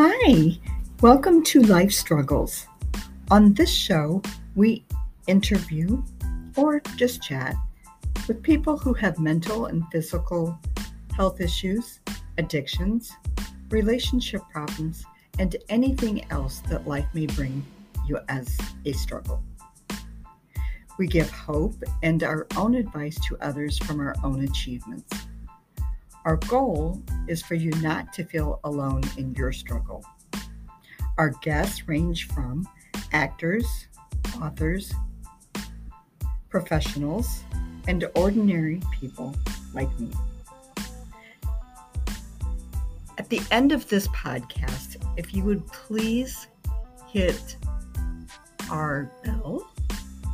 Hi, welcome to Life Struggles. On this show, we interview or just chat with people who have mental and physical health issues, addictions, relationship problems, and anything else that life may bring you as a struggle. We give hope and our own advice to others from our own achievements. Our goal is for you not to feel alone in your struggle. Our guests range from actors, authors, professionals, and ordinary people like me. At the end of this podcast, if you would please hit our bell,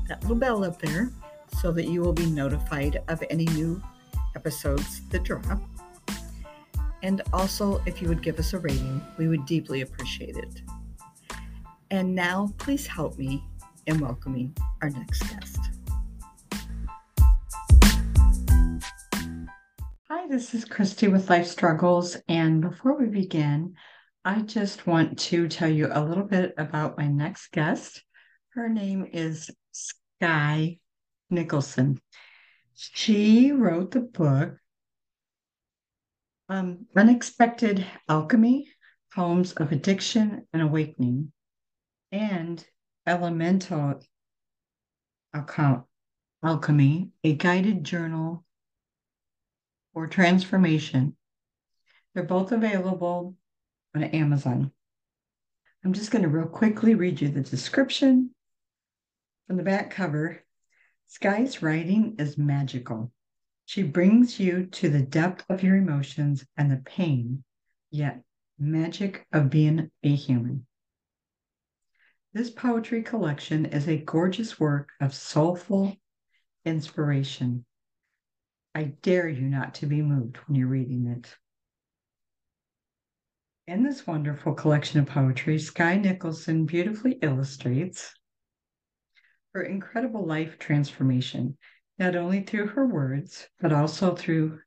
that little bell up there, so that you will be notified of any new episodes that drop. And also, if you would give us a rating, we would deeply appreciate it. And now, please help me in welcoming our next guest. Hi, this is Christy with Life Struggles. And before we begin, I just want to tell you a little bit about my next guest. Her name is Sky Nicholson. She wrote the book um, Unexpected Alchemy Poems of Addiction and Awakening, and Elemental Alchemy, a guided journal for transformation. They're both available on Amazon. I'm just going to real quickly read you the description from the back cover. Sky's writing is magical. She brings you to the depth of your emotions and the pain, yet magic of being a human. This poetry collection is a gorgeous work of soulful inspiration. I dare you not to be moved when you're reading it. In this wonderful collection of poetry, Sky Nicholson beautifully illustrates her incredible life transformation not only through her words, but also through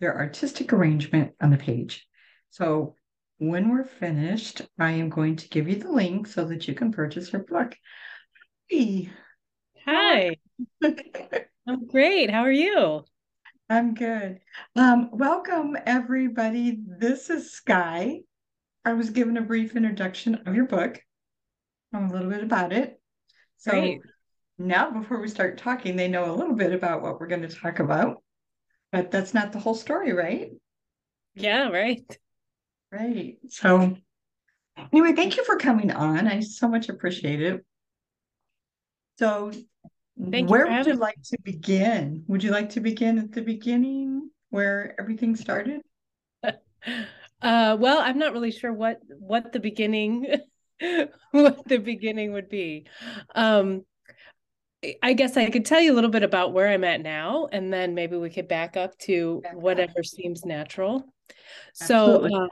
their artistic arrangement on the page. So when we're finished, I am going to give you the link so that you can purchase her book. Hey. Hi. I'm great. How are you? I'm good. Um, welcome, everybody. This is Sky. I was given a brief introduction of your book, a little bit about it. So great now before we start talking, they know a little bit about what we're going to talk about. But that's not the whole story, right? Yeah, right. Right. So anyway, thank you for coming on. I so much appreciate it. So thank where would you like to begin? Would you like to begin at the beginning where everything started? Uh, well, I'm not really sure what what the beginning what the beginning would be. Um, I guess I could tell you a little bit about where I'm at now, and then maybe we could back up to whatever seems natural. Absolutely. So, uh,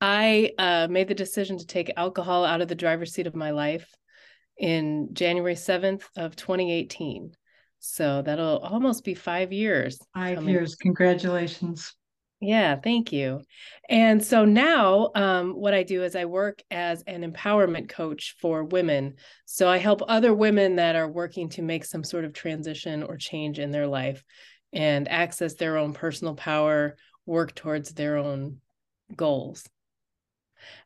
I uh, made the decision to take alcohol out of the driver's seat of my life in January 7th of 2018. So that'll almost be five years. Five coming. years. Congratulations. Yeah, thank you. And so now, um, what I do is I work as an empowerment coach for women. So I help other women that are working to make some sort of transition or change in their life and access their own personal power, work towards their own goals.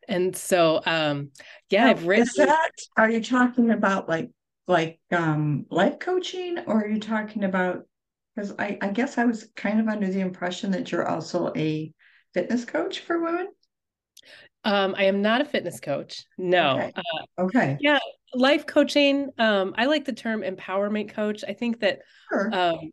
And so, um, yeah, now, I've written. Is that, are you talking about like, like um, life coaching or are you talking about because I, I guess I was kind of under the impression that you're also a fitness coach for women. Um, I am not a fitness coach. No. Okay. Uh, okay. Yeah, life coaching. Um, I like the term empowerment coach. I think that, sure. um,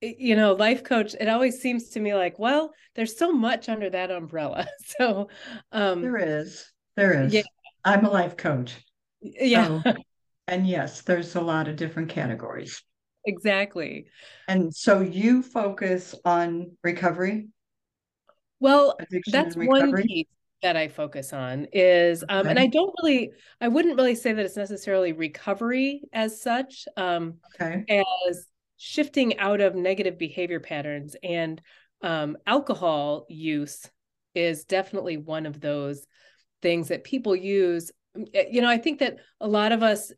you know, life coach. It always seems to me like, well, there's so much under that umbrella. So um, there is, there is. Yeah. I'm a life coach. Yeah. And yes, there's a lot of different categories exactly. And so you focus on recovery? Well, Addiction that's one piece that I focus on is um okay. and I don't really I wouldn't really say that it's necessarily recovery as such um okay. as shifting out of negative behavior patterns and um alcohol use is definitely one of those things that people use. Eh, you know, I think that a lot of us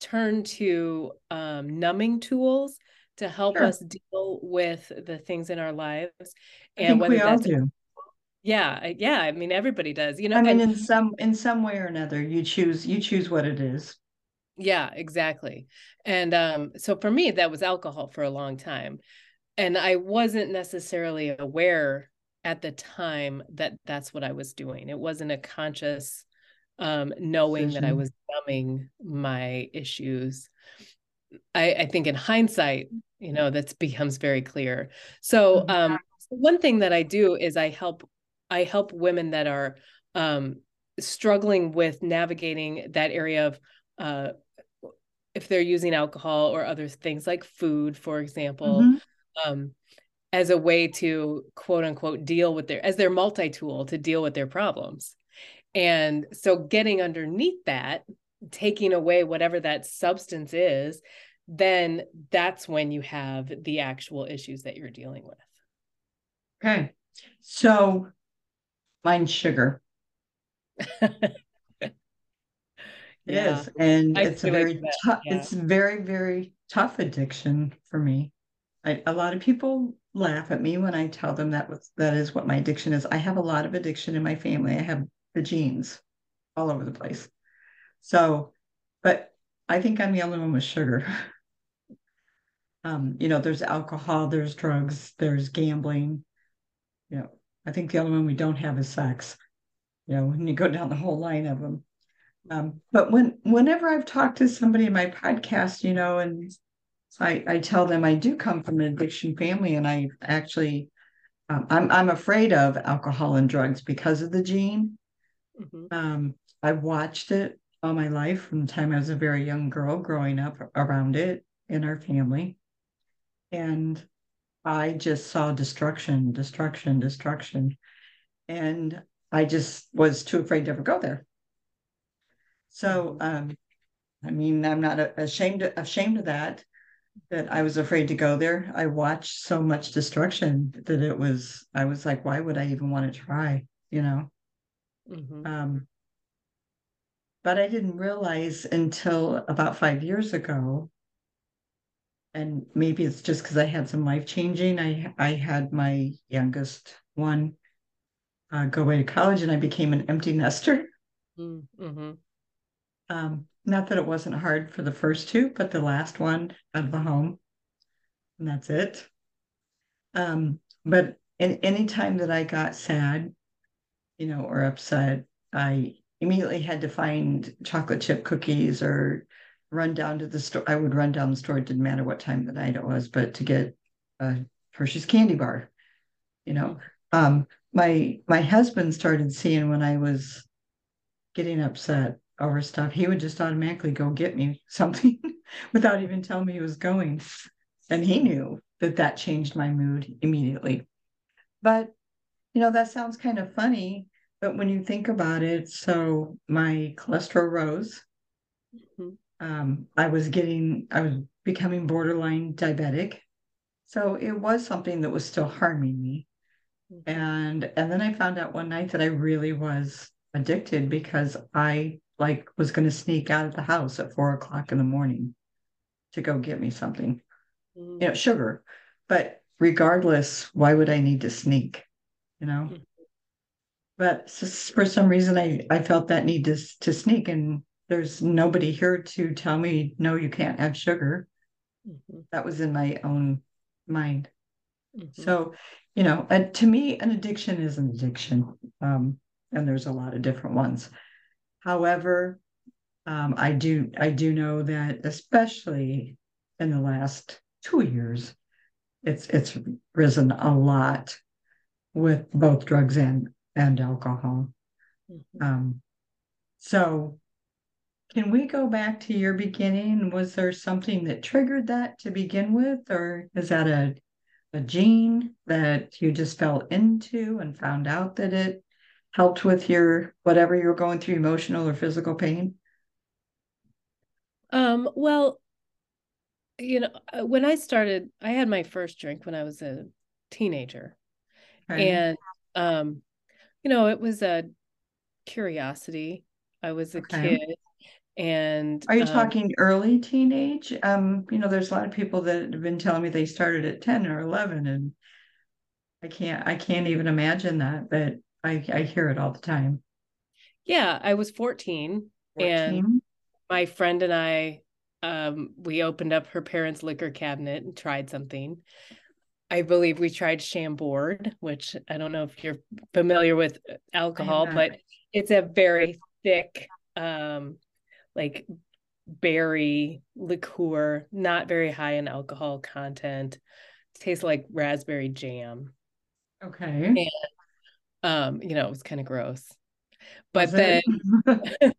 turn to um, numbing tools to help sure. us deal with the things in our lives. And whether we all do. Yeah, yeah. I mean, everybody does. You know, I mean, and, in some in some way or another, you choose you choose what it is. Yeah, exactly. And um, so for me, that was alcohol for a long time, and I wasn't necessarily aware at the time that that's what I was doing. It wasn't a conscious um, knowing Decision. that I was numbing my issues. I, I think in hindsight, you know, that becomes very clear. So mm-hmm. um, one thing that I do is I help I help women that are um, struggling with navigating that area of uh, if they're using alcohol or other things like food, for example, mm-hmm. um, as a way to quote unquote deal with their as their multi tool to deal with their problems. And so getting underneath that, taking away whatever that substance is, then that's when you have the actual issues that you're dealing with. Okay. So mine's sugar. It yeah. is, and I it's a very tough. Yeah. It's very very tough addiction for me. I, a lot of people laugh at me when I tell them that was that is what my addiction is. I have a lot of addiction in my family. I have the genes all over the place. So, but I think I'm the only one with sugar. um, you know, there's alcohol, there's drugs, there's gambling. You know, I think the only one we don't have is sex. You know, when you go down the whole line of them. Um, but when whenever I've talked to somebody in my podcast, you know, and I, I tell them I do come from an addiction family, and I actually um, I'm I'm afraid of alcohol and drugs because of the gene. Mm-hmm. Um, I watched it all my life from the time I was a very young girl growing up around it in our family. And I just saw destruction, destruction, destruction. And I just was too afraid to ever go there. So, um, I mean, I'm not ashamed ashamed of that that I was afraid to go there. I watched so much destruction that it was, I was like, why would I even want to try? You know? Mm-hmm. Um, but I didn't realize until about five years ago, and maybe it's just because I had some life changing. I I had my youngest one uh, go away to college, and I became an empty nester. Mm-hmm. Um, not that it wasn't hard for the first two, but the last one out of the home. And that's it. Um, but in any time that I got sad, you know, or upset, I immediately had to find chocolate chip cookies or run down to the store. I would run down the store. It didn't matter what time of the night it was, but to get a Hershey's candy bar, you know. Um, my my husband started seeing when I was getting upset over stuff, he would just automatically go get me something without even telling me he was going. And he knew that that changed my mood immediately. But, you know, that sounds kind of funny. But when you think about it, so my cholesterol rose. Mm-hmm. Um, I was getting, I was becoming borderline diabetic. So it was something that was still harming me. Mm-hmm. And and then I found out one night that I really was addicted because I like was going to sneak out of the house at four o'clock in the morning to go get me something, mm. you know, sugar. But regardless, why would I need to sneak? You know. But for some reason, I I felt that need to to sneak, and there's nobody here to tell me no, you can't have sugar. Mm-hmm. That was in my own mind. Mm-hmm. So, you know, uh, to me, an addiction is an addiction, um, and there's a lot of different ones. However, um, I do I do know that especially in the last two years, it's it's risen a lot with both drugs and and alcohol. Mm-hmm. Um, so, can we go back to your beginning? Was there something that triggered that to begin with, or is that a a gene that you just fell into and found out that it helped with your whatever you were going through, emotional or physical pain? Um, well, you know, uh, when I started, I had my first drink when I was a teenager. And um, you know, it was a curiosity. I was a Okay. kid and Are you um, talking early teenage? Um, you know, there's a lot of people that have been telling me they started at 10 or 11 and I can't I can't even imagine that, but I I hear it all the time. yeah, I was 14 and my friend and I um we opened up her parents' liquor cabinet and tried something. I believe we tried Chambord, which I don't know if you're familiar with alcohol, but it's a very thick um like berry liqueur, not very high in alcohol content. Tastes like raspberry jam. Okay. And um, you know, it was kind of gross. But then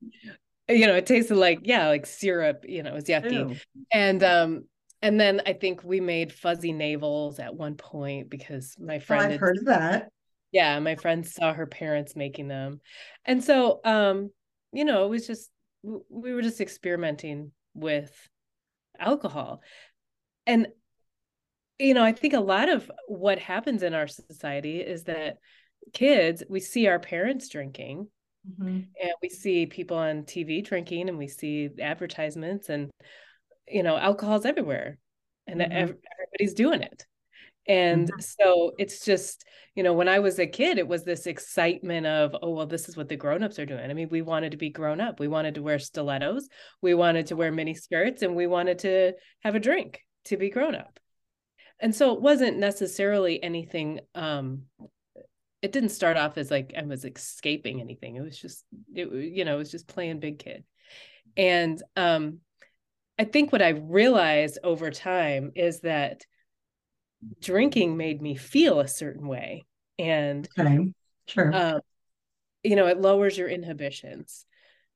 you know, it tasted like, yeah, like syrup, you know, it was yucky. Ew. And um, and then I think we made fuzzy navels at one point because my Well, friend I've had, heard of that. yeah, my friend saw her parents making them. And so um, you know, it was just we were just experimenting with alcohol. And you know, I think a lot of what happens in our society is that kids, we see our parents drinking Mhm. and we see people on TV drinking and we see advertisements and you know alcohol's everywhere and Mhm. ev- everybody's doing it and Mhm. so it's just you know when i was a kid it was this excitement of oh well this is what the grown-ups are doing i mean we wanted to be grown up we wanted to wear stilettos we wanted to wear mini skirts and we wanted to have a drink to be grown up and so it wasn't necessarily anything um it didn't start off as like I was escaping anything. It was just it you know, it was just playing big kid. And um I think what I realized over time is that drinking made me feel a certain way and Okay. Sure. um you know, it lowers your inhibitions.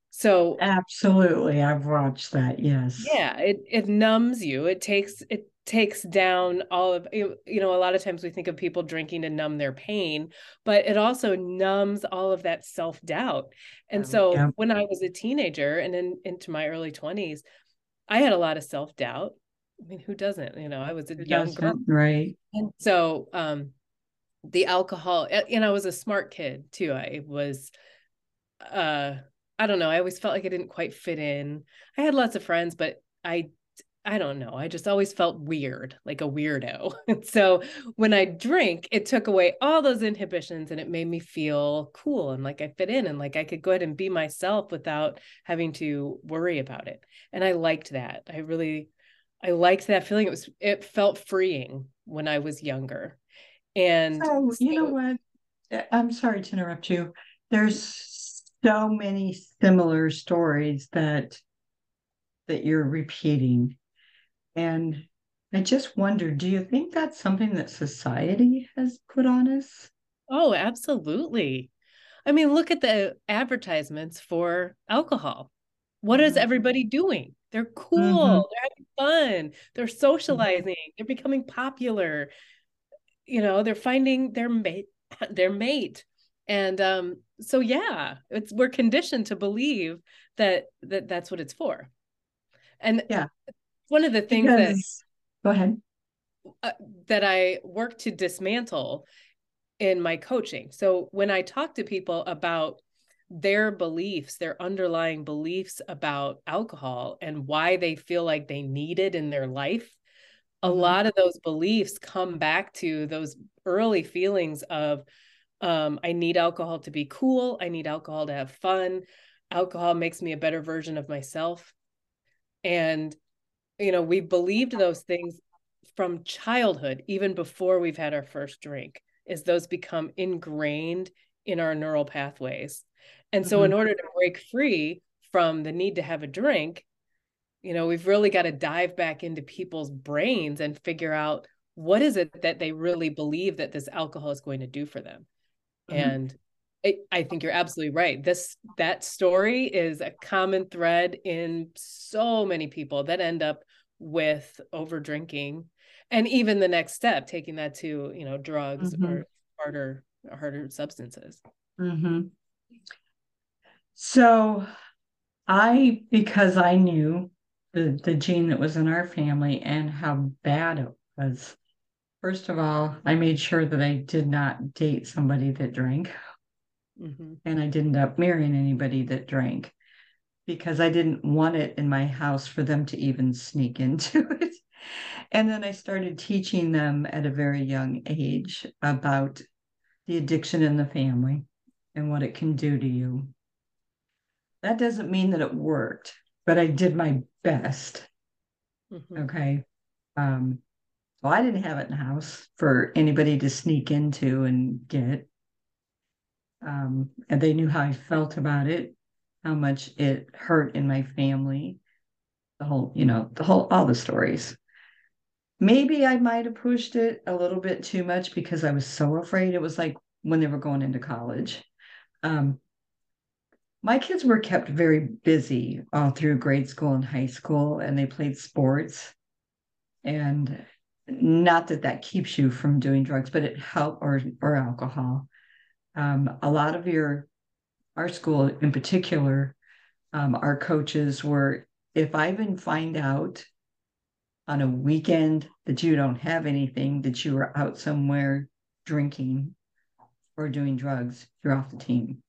So Absolutely. I've watched that. Yes. yeah, it it numbs you. It takes it takes down all of you know a lot of times we think of people drinking to numb their pain but it also numbs all of that self-doubt and Um, so yeah. when i was a teenager and in, into my early 20s i had a lot of self-doubt. I mean who doesn't? You know i was a It young girl. Right. and so um the alcohol and i was a smart kid too. I was uh i don't know. I always felt like i didn't quite fit in. I had lots of friends but i I don't know. I just always felt weird, like a weirdo. And so when I drink, it took away all those inhibitions and it made me feel cool and like I fit in and like I could go ahead and be myself without having to worry about it. And I liked that. I really I liked that feeling. It was it felt freeing when I was younger. And So, you know what? Uh, I'm sorry to interrupt you. There's so many similar stories that that you're repeating. And I just wonder, do you think that's something that society has put on us? oh, absolutely. I mean, look at the advertisements for alcohol. What is Mhm. everybody doing? They're cool, they're having fun, they're Mhm. socializing, they're becoming popular. You know, they're finding their mate, their mate. And um, so yeah, it's we're conditioned to believe that that that's what it's for. And Yeah, one of the things that go ahead. uh, that I work to dismantle in my coaching. So when I talk to people about their beliefs, their underlying beliefs about alcohol and why they feel like they need it in their life, a Mhm. lot of those beliefs come back to those early feelings of um, I need alcohol to be cool. I need alcohol to have fun. Alcohol makes me a better version of myself. And, you know, we believed those things from childhood, even before we've had our first drink, is those become ingrained in our neural pathways. And so, in Mhm. order to break free from the need to have a drink, you know, we've really got to dive back into people's brains and figure out what is it that they really believe that this alcohol is going to do for them. Mhm. And I think you're absolutely right. This that story is a common thread in so many people that end up with over drinking, and even the next step, taking that to you know drugs Mhm. or harder harder substances. Mhm. So I, because I knew the the gene that was in our family and how bad it was. First of all, I made sure that I did not date somebody that drank. Mm-hmm. and I didn't end up marrying anybody that drank because I didn't want it in my house for them to even sneak into it. And then I started teaching them at a very young age about the addiction in the family and what it can do to you. That doesn't mean that it worked, but I did my best. Mm-hmm. Okay. Um, well, I didn't have it in the house for anybody to sneak into and get. Um, and they knew how I felt about it, how much it hurt in my family, the whole, you know, the whole, all the stories. Maybe I might have pushed it a little bit too much because I was so afraid. It was like when they were going into college. Um, my kids were kept very busy all through grade school and high school, and they played sports. And not that that keeps you from doing drugs, but it helped or or alcohol. Um, a lot of your our school in particular, um, our coaches were if I even find out on a weekend that you don't have anything, that you are out somewhere drinking or doing drugs, you're off the team.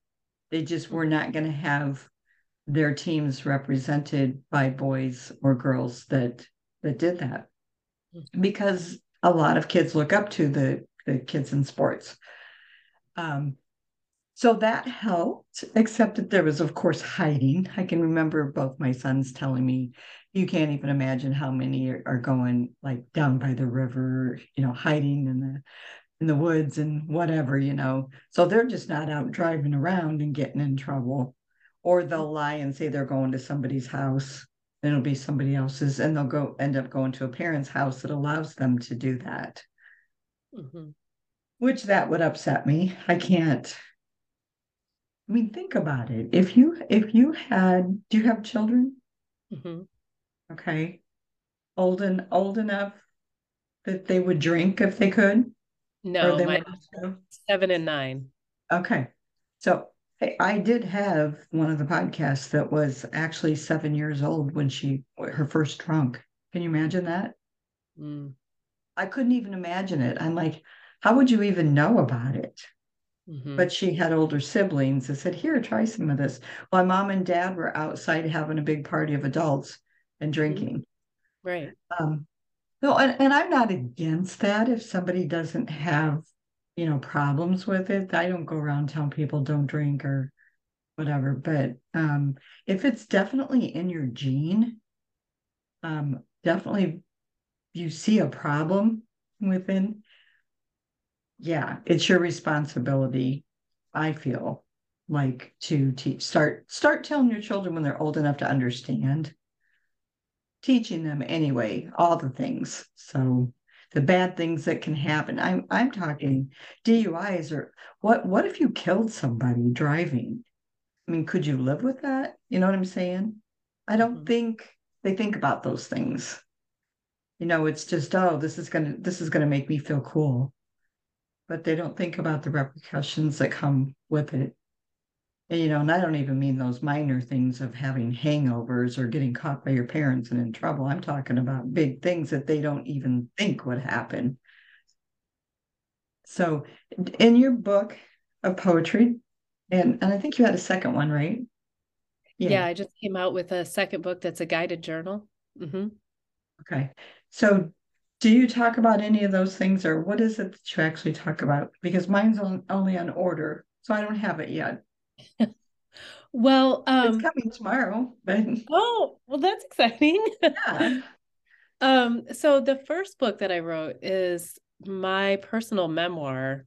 They just were not going to have their teams represented by boys or girls that that did that because a lot of kids look up to the, the kids in sports. Um, so that helped, except that there was, of course, hiding. I can remember both my sons telling me, you can't even imagine how many are, are going like down by the river, you know, hiding in the in the woods and whatever, you know. So they're just not out driving around and getting in trouble. Or they'll lie and say they're going to somebody's house then it'll be somebody else's and they'll go end up going to a parent's house that allows them to do that mm-hmm. Which that would upset me i can't i mean think about it if you if you had do you have children mm-hmm. okay old and old enough that they would drink if they could no they seven and nine okay so I did have one of the podcasts that was actually seven years old when she her first drunk. Can you imagine that? Mm. I couldn't even imagine it. I'm like, how would you even know about it? Mm-hmm. But she had older siblings that said, Here, try some of this. While mom and dad were outside having a big party of adults and mm-hmm. drinking. Right. Um, no, and, and I'm not against that if somebody doesn't have you know problems with it i don't go around telling people don't drink or whatever but um if it's definitely in your gene um definitely you see a problem within yeah it's your responsibility i feel like to teach start start telling your children when they're old enough to understand teaching them anyway all the things so the bad things that can happen. I'm I'm talking DUIs or what what if you killed somebody driving? I mean, could you live with that? You know what I'm saying? I don't mm-hmm. think they think about those things. You know, it's just, oh, this is gonna this is gonna make me feel cool. But they don't think about the repercussions that come with it And, you know, and I don't even mean those minor things of having hangovers or getting caught by your parents and in trouble. I'm talking about big things that they don't even think would happen. So, in your book of poetry, and, and I think you had a second one, right? Yeah. yeah I just came out with a second book that's a guided journal. Mm-hmm. Okay. So, do you talk about any of those things, or what is it that you actually talk about? Because mine's on, only on order, so I don't have it yet. well, um, it's coming tomorrow. But... Oh, well, that's exciting. Yeah. um, so the first book that I wrote is my personal memoir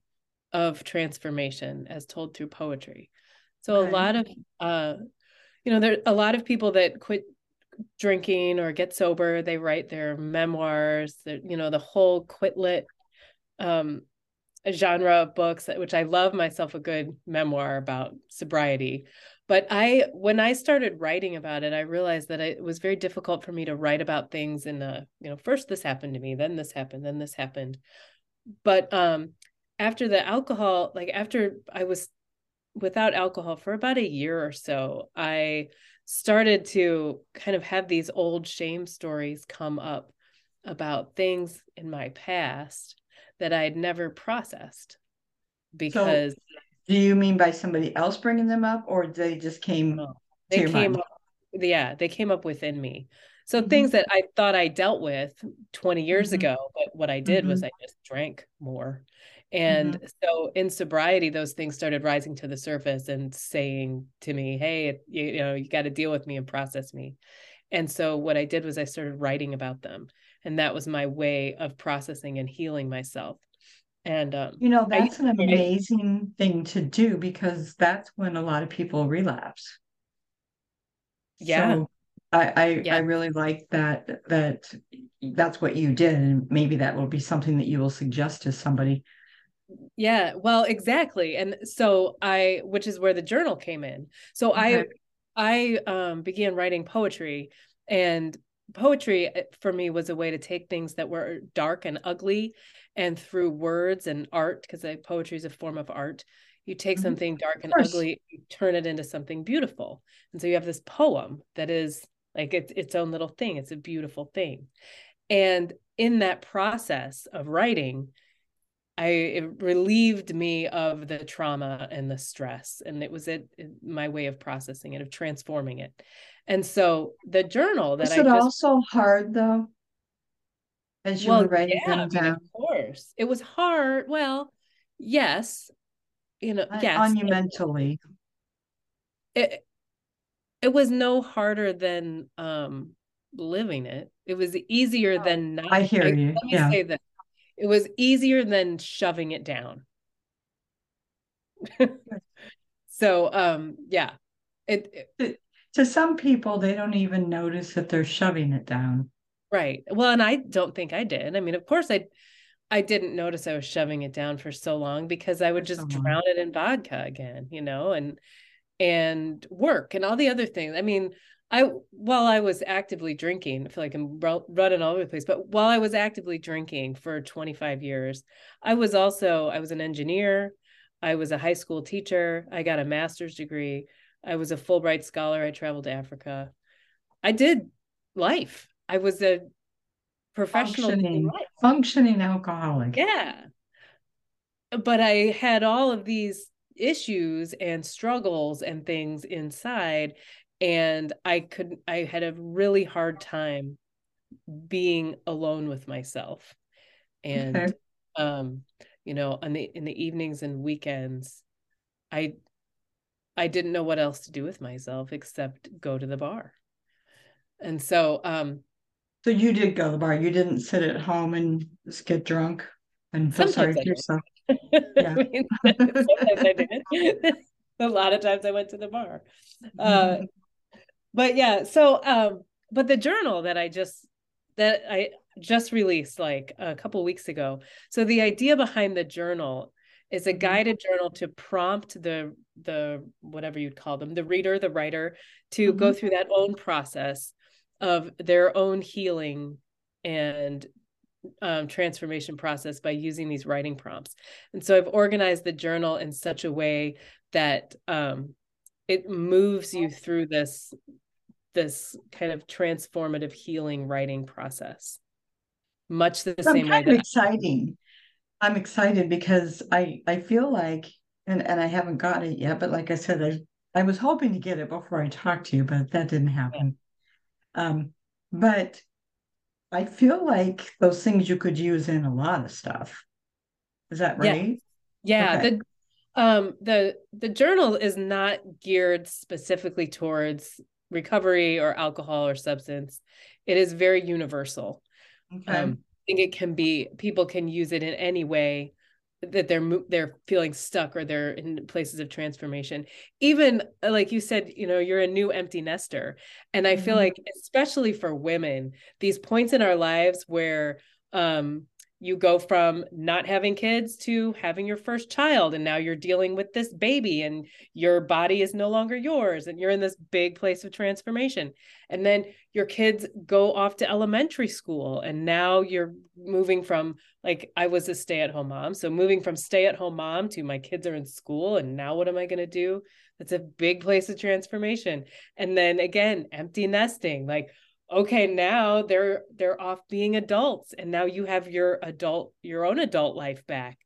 of transformation as told through poetry. So okay. a lot of uh, you know, there a lot of people that quit drinking or get sober, they write their memoirs, you know, the whole quit lit um genre of books, which I love myself a good memoir about sobriety. But I, when I started writing about it, I realized that it was very difficult for me to write about things in a, you know, first this happened to me, then this happened, then this happened. But um, after the alcohol, like after I was without alcohol for about a year or so, I started to kind of have these old shame stories come up about things in my past that I'd never processed because so, do you mean by somebody else bringing them up or they just came oh, they came up yeah they came up within me so mm-hmm. things that i thought i dealt with 20 years mm-hmm. ago but what i did mm-hmm. was i just drank more and mm-hmm. so in sobriety those things started rising to the surface and saying to me hey you, you know you got to deal with me and process me. And so what i did was i started writing about them and that was my way of processing and healing myself. And um, you know that's I, an amazing I, thing to do because that's when a lot of people relapse. Yeah. So I I, yeah. I really like that that that's what you did and maybe that will be something that you will suggest to somebody yeah well exactly and so i which is where the journal came in so okay. i i um, began writing poetry and poetry eh, for me was a way to take things that were dark and ugly and through words and art because poetry is a form of art you take mm-hmm. something dark and ugly you turn it into something beautiful and so you have this poem that is like it's its own little thing it's a beautiful thing and in that process of writing I it relieved me of the trauma and the stress, and it was it, it my way of processing it, of transforming it. And so the journal that was I it just, also hard though, as you well, were writing yeah, them down. Of course, it was hard. Well, yes, you know, yes, on you mentally. It it was no harder than um living it. It was easier oh, than not. I hear I, you. Let me yeah. say that it was easier than shoving it down. so um yeah. It, it to some people they don't even notice that they're shoving it down. Right. Well, and I don't think I did. I mean, of course I I didn't notice I was shoving it down for so long because I would for just so drown it in vodka again, you know, and and work and all the other things. I mean, I while I was actively drinking, I feel like I'm running all over the place. But while I was actively drinking for 25 years, I was also I was an engineer. I was a high school teacher. I got a master's degree. I was a Fulbright scholar. I traveled to Africa. I did life. I was a professional functioning, functioning alcoholic. Yeah. But I had all of these issues and struggles and things inside and i could i had a really hard time being alone with myself and okay. um you know on the in the evenings and weekends i i didn't know what else to do with myself except go to the bar and so um so you did go to the bar you didn't sit at home and just get drunk and feel sorry for yourself yeah. I mean, sometimes I did. a lot of times I went to the bar. Uh, but yeah so um but the journal that i just that i just released like a couple weeks ago so the idea behind the journal is a mm-hmm. guided journal to prompt the the whatever you'd call them the reader the writer to mm-hmm. go through that own process of their own healing and um, transformation process by using these writing prompts and so i've organized the journal in such a way that um, it moves you through this this kind of transformative healing writing process. Much the I'm same way that exciting. I'm excited because i i feel like and and i haven't got it yet but like i said i i was hoping to get it before i talked to you but that didn't happen. Yeah. um but i feel like those things you could use in a lot of stuff. Is that right? Yeah, yeah okay. the um the the journal is not geared specifically towards recovery or alcohol or substance. It is very universal. Okay. Um, I think it can be people can use it in any way that they're they're feeling stuck or they're in places of transformation even uh, like you said you know you're a new empty nester and i feel mm-hmm. like especially for women these points in our lives where um you go from not having kids to having your first child and now you're dealing with this baby and your body is no longer yours and you're in this big place of transformation. And then your kids go off to elementary school and now you're moving from like I was a stay-at-home mom so moving from stay-at-home mom to my kids are in school and now what am I going to do? That's a big place of transformation. And then again empty nesting like okay now they're they're off being adults and now you have your adult your own adult life back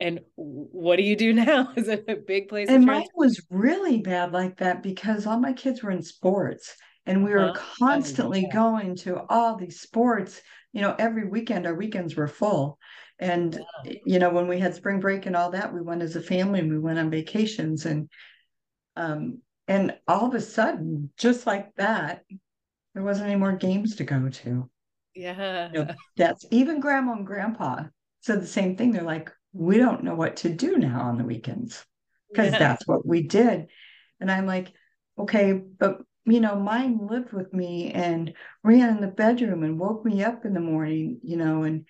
And what do you do now? Is it a big place? And mine was really bad like that because all my kids were in sports and we were. Oh, constantly yeah. going to all these sports. You know, every weekend our weekends were full. And you know, when we had spring break and all that, we went as a family and we went on vacations and um and all of a sudden, just like that, there wasn't any more games to go to. Yeah. You know, that's even grandma and grandpa said the same thing. They're like, we don't know what to do now on the weekends because yeah. that's what we did. And I'm like, okay, but you know, mine lived with me and ran in the bedroom and woke me up in the morning, you know, and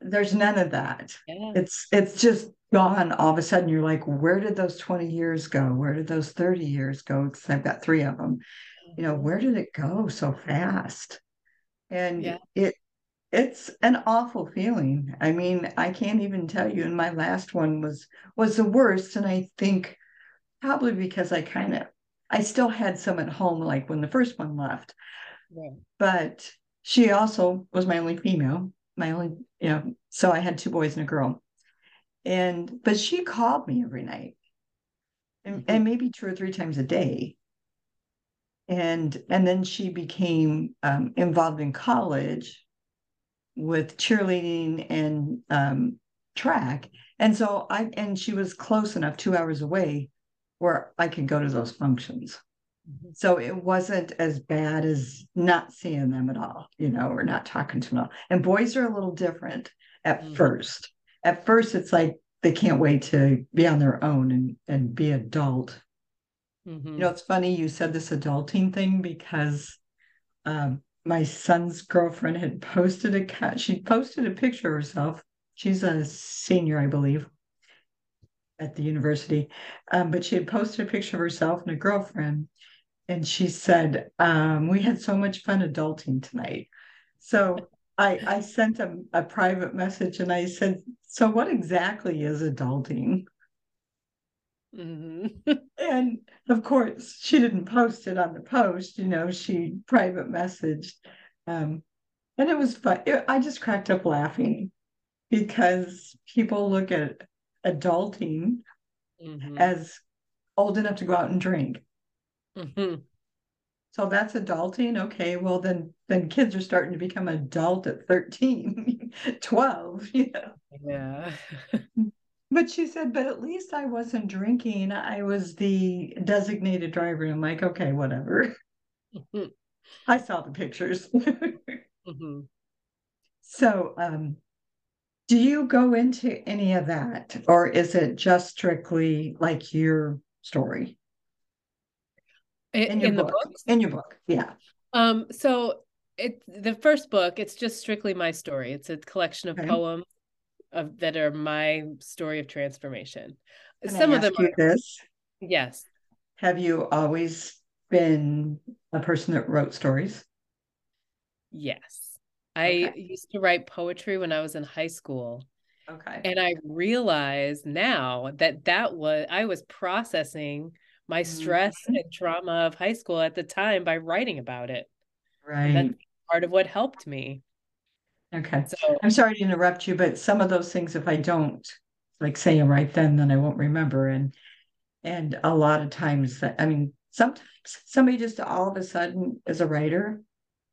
there's none of that. Yeah. It's it's just gone all of a sudden. You're like, where did those 20 years go? Where did those 30 years go? Because I've got three of them. You know, where did it go so fast? And yeah. it it's an awful feeling. I mean, I can't even tell you. And my last one was was the worst. And I think probably because I kind of I still had some at home, like when the first one left. Yeah. But she also was my only female, my only, you know, so I had two boys and a girl. And but she called me every night. And, mm-hmm. and maybe two or three times a day. And and then she became um, involved in college with cheerleading and um, track. And so I, and she was close enough, two hours away, where I could go to those functions. Mm-hmm. So it wasn't as bad as not seeing them at all, you know, or not talking to them. And boys are a little different at mm-hmm. first. At first, it's like they can't wait to be on their own and, and be adult. Mm-hmm. You know, it's funny you said this adulting thing because um, my son's girlfriend had posted a cat. She posted a picture of herself. She's a senior, I believe, at the university. Um, but she had posted a picture of herself and a girlfriend. And she said, um, We had so much fun adulting tonight. So I, I sent a, a private message and I said, So what exactly is adulting? Mm-hmm. and of course, she didn't post it on the post, you know, she private messaged. Um, and it was fun. It, I just cracked up laughing because people look at adulting mm-hmm. as old enough to go out and drink. Mm-hmm. So that's adulting. Okay, well then then kids are starting to become adult at 13, 12, you know. Yeah. But she said, but at least I wasn't drinking. I was the designated driver. I'm like, okay, whatever. Mm-hmm. I saw the pictures. mm-hmm. So, um, do you go into any of that, or is it just strictly like your story? In, your in book? the book? In your book, yeah. Um, so it the first book, it's just strictly my story. It's a collection of okay. poems of that are my story of transformation. Can Some of them are this. Yes. Have you always been a person that wrote stories? Yes. I used to write poetry when I was in high school. Okay. And I realize now that that was I was processing my stress mm-hmm. and trauma of high school at the time by writing about it. Right. That's part of what helped me. Okay. So I'm sorry to interrupt you, but some of those things, if I don't like say them right then, then I won't remember. And and a lot of times that I mean, sometimes somebody just all of a sudden is a writer.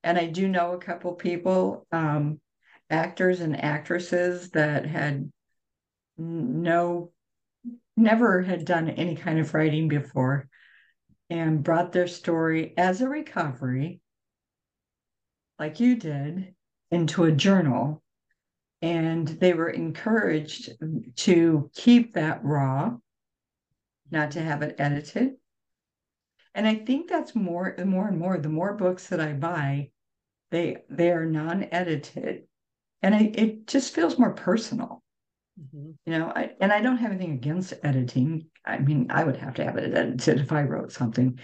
And I do know a couple people, um, actors and actresses that had no never had done any kind of writing before and brought their story as a recovery like you did into a journal. And they were encouraged to keep that raw, not to have it edited. And I think that's more and more and more. The more books that I buy, they they are non-edited, and I, it just feels more personal. Mm-hmm. You know, I, and I don't have anything against editing. I mean, I would have to have it edited if I wrote something,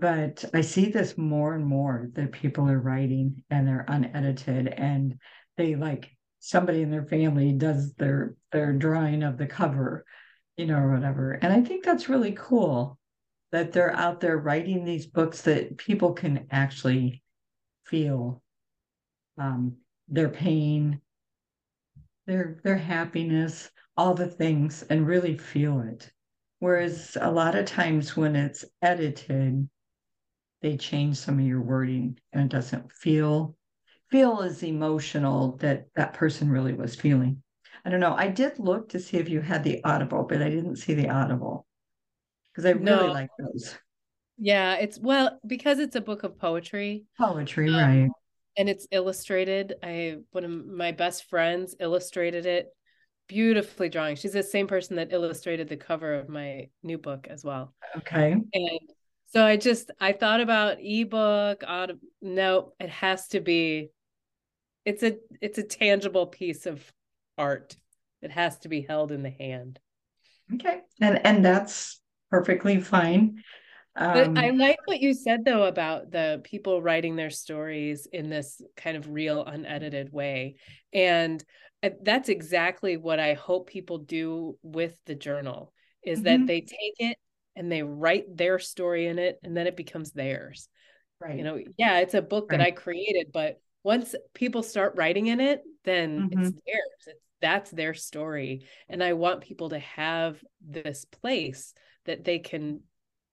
but I see this more and more that people are writing and they're unedited and they like somebody in their family does their their drawing of the cover, you know, or whatever. And I think that's really cool that they're out there writing these books that people can actually feel um, their pain their their happiness, all the things, and really feel it. Whereas a lot of times when it's edited, they change some of your wording and it doesn't feel feel as emotional that that person really was feeling. I don't know. I did look to see if you had the Audible, but I didn't see the Audible because I really no. like those. Yeah, it's well because it's a book of poetry. Poetry, um, right? And it's illustrated. I one of my best friends illustrated it beautifully drawing. She's the same person that illustrated the cover of my new book as well. Okay. And so I just I thought about ebook. Audio, no, it has to be. It's a it's a tangible piece of art. It has to be held in the hand. Okay, and and that's perfectly fine. Um, I like what you said though about the people writing their stories in this kind of real, unedited way, and uh, that's exactly what I hope people do with the journal. Is mm-hmm. that they take it and they write their story in it and then it becomes theirs. Right. you know yeah it's a book right. that i created but once people start writing in it then mm-hmm. it's theirs. It's, that's their story. And i want people to have this place that they can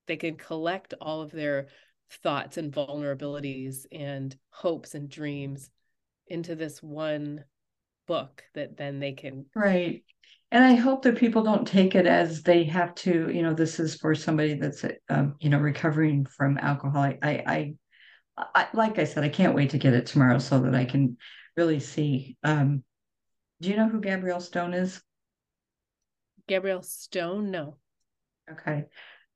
they can collect all of their thoughts and vulnerabilities and hopes and dreams into this one book that then they can right and I hope that people don't take it as they have to, you know, this is for somebody that's, um, you know, recovering from alcohol. I, I, I, like I said, I can't wait to get it tomorrow so that I can really see. Um, do you know who Gabrielle Stone is? Gabrielle Stone? No. Okay.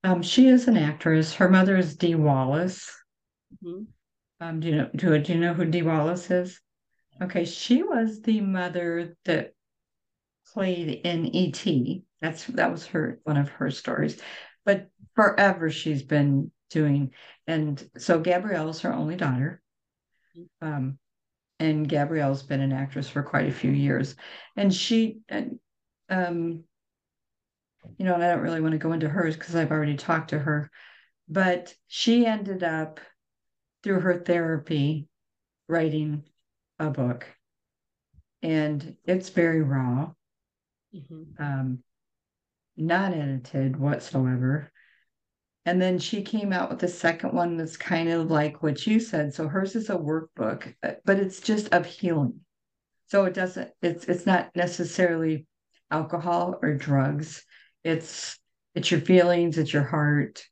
Um, she is an actress. Her mother is Dee Wallace. Mm-hmm. Um, do you know do, do you know who Dee Wallace is? Okay, she was the mother that played in ET. That's that was her one of her stories. But forever she's been doing, and so Gabrielle's her only daughter. Um, and Gabrielle's been an actress for quite a few years, and she, um, you know, and I don't really want to go into hers because I've already talked to her, but she ended up through her therapy writing a book, and it's very raw mm-hmm. um, not edited whatsoever. And then she came out with the second one that's kind of like what you said. So hers is a workbook, uh, but it's just of healing. So it doesn't, it's it's not necessarily alcohol or drugs. It's it's your feelings, it's your heart,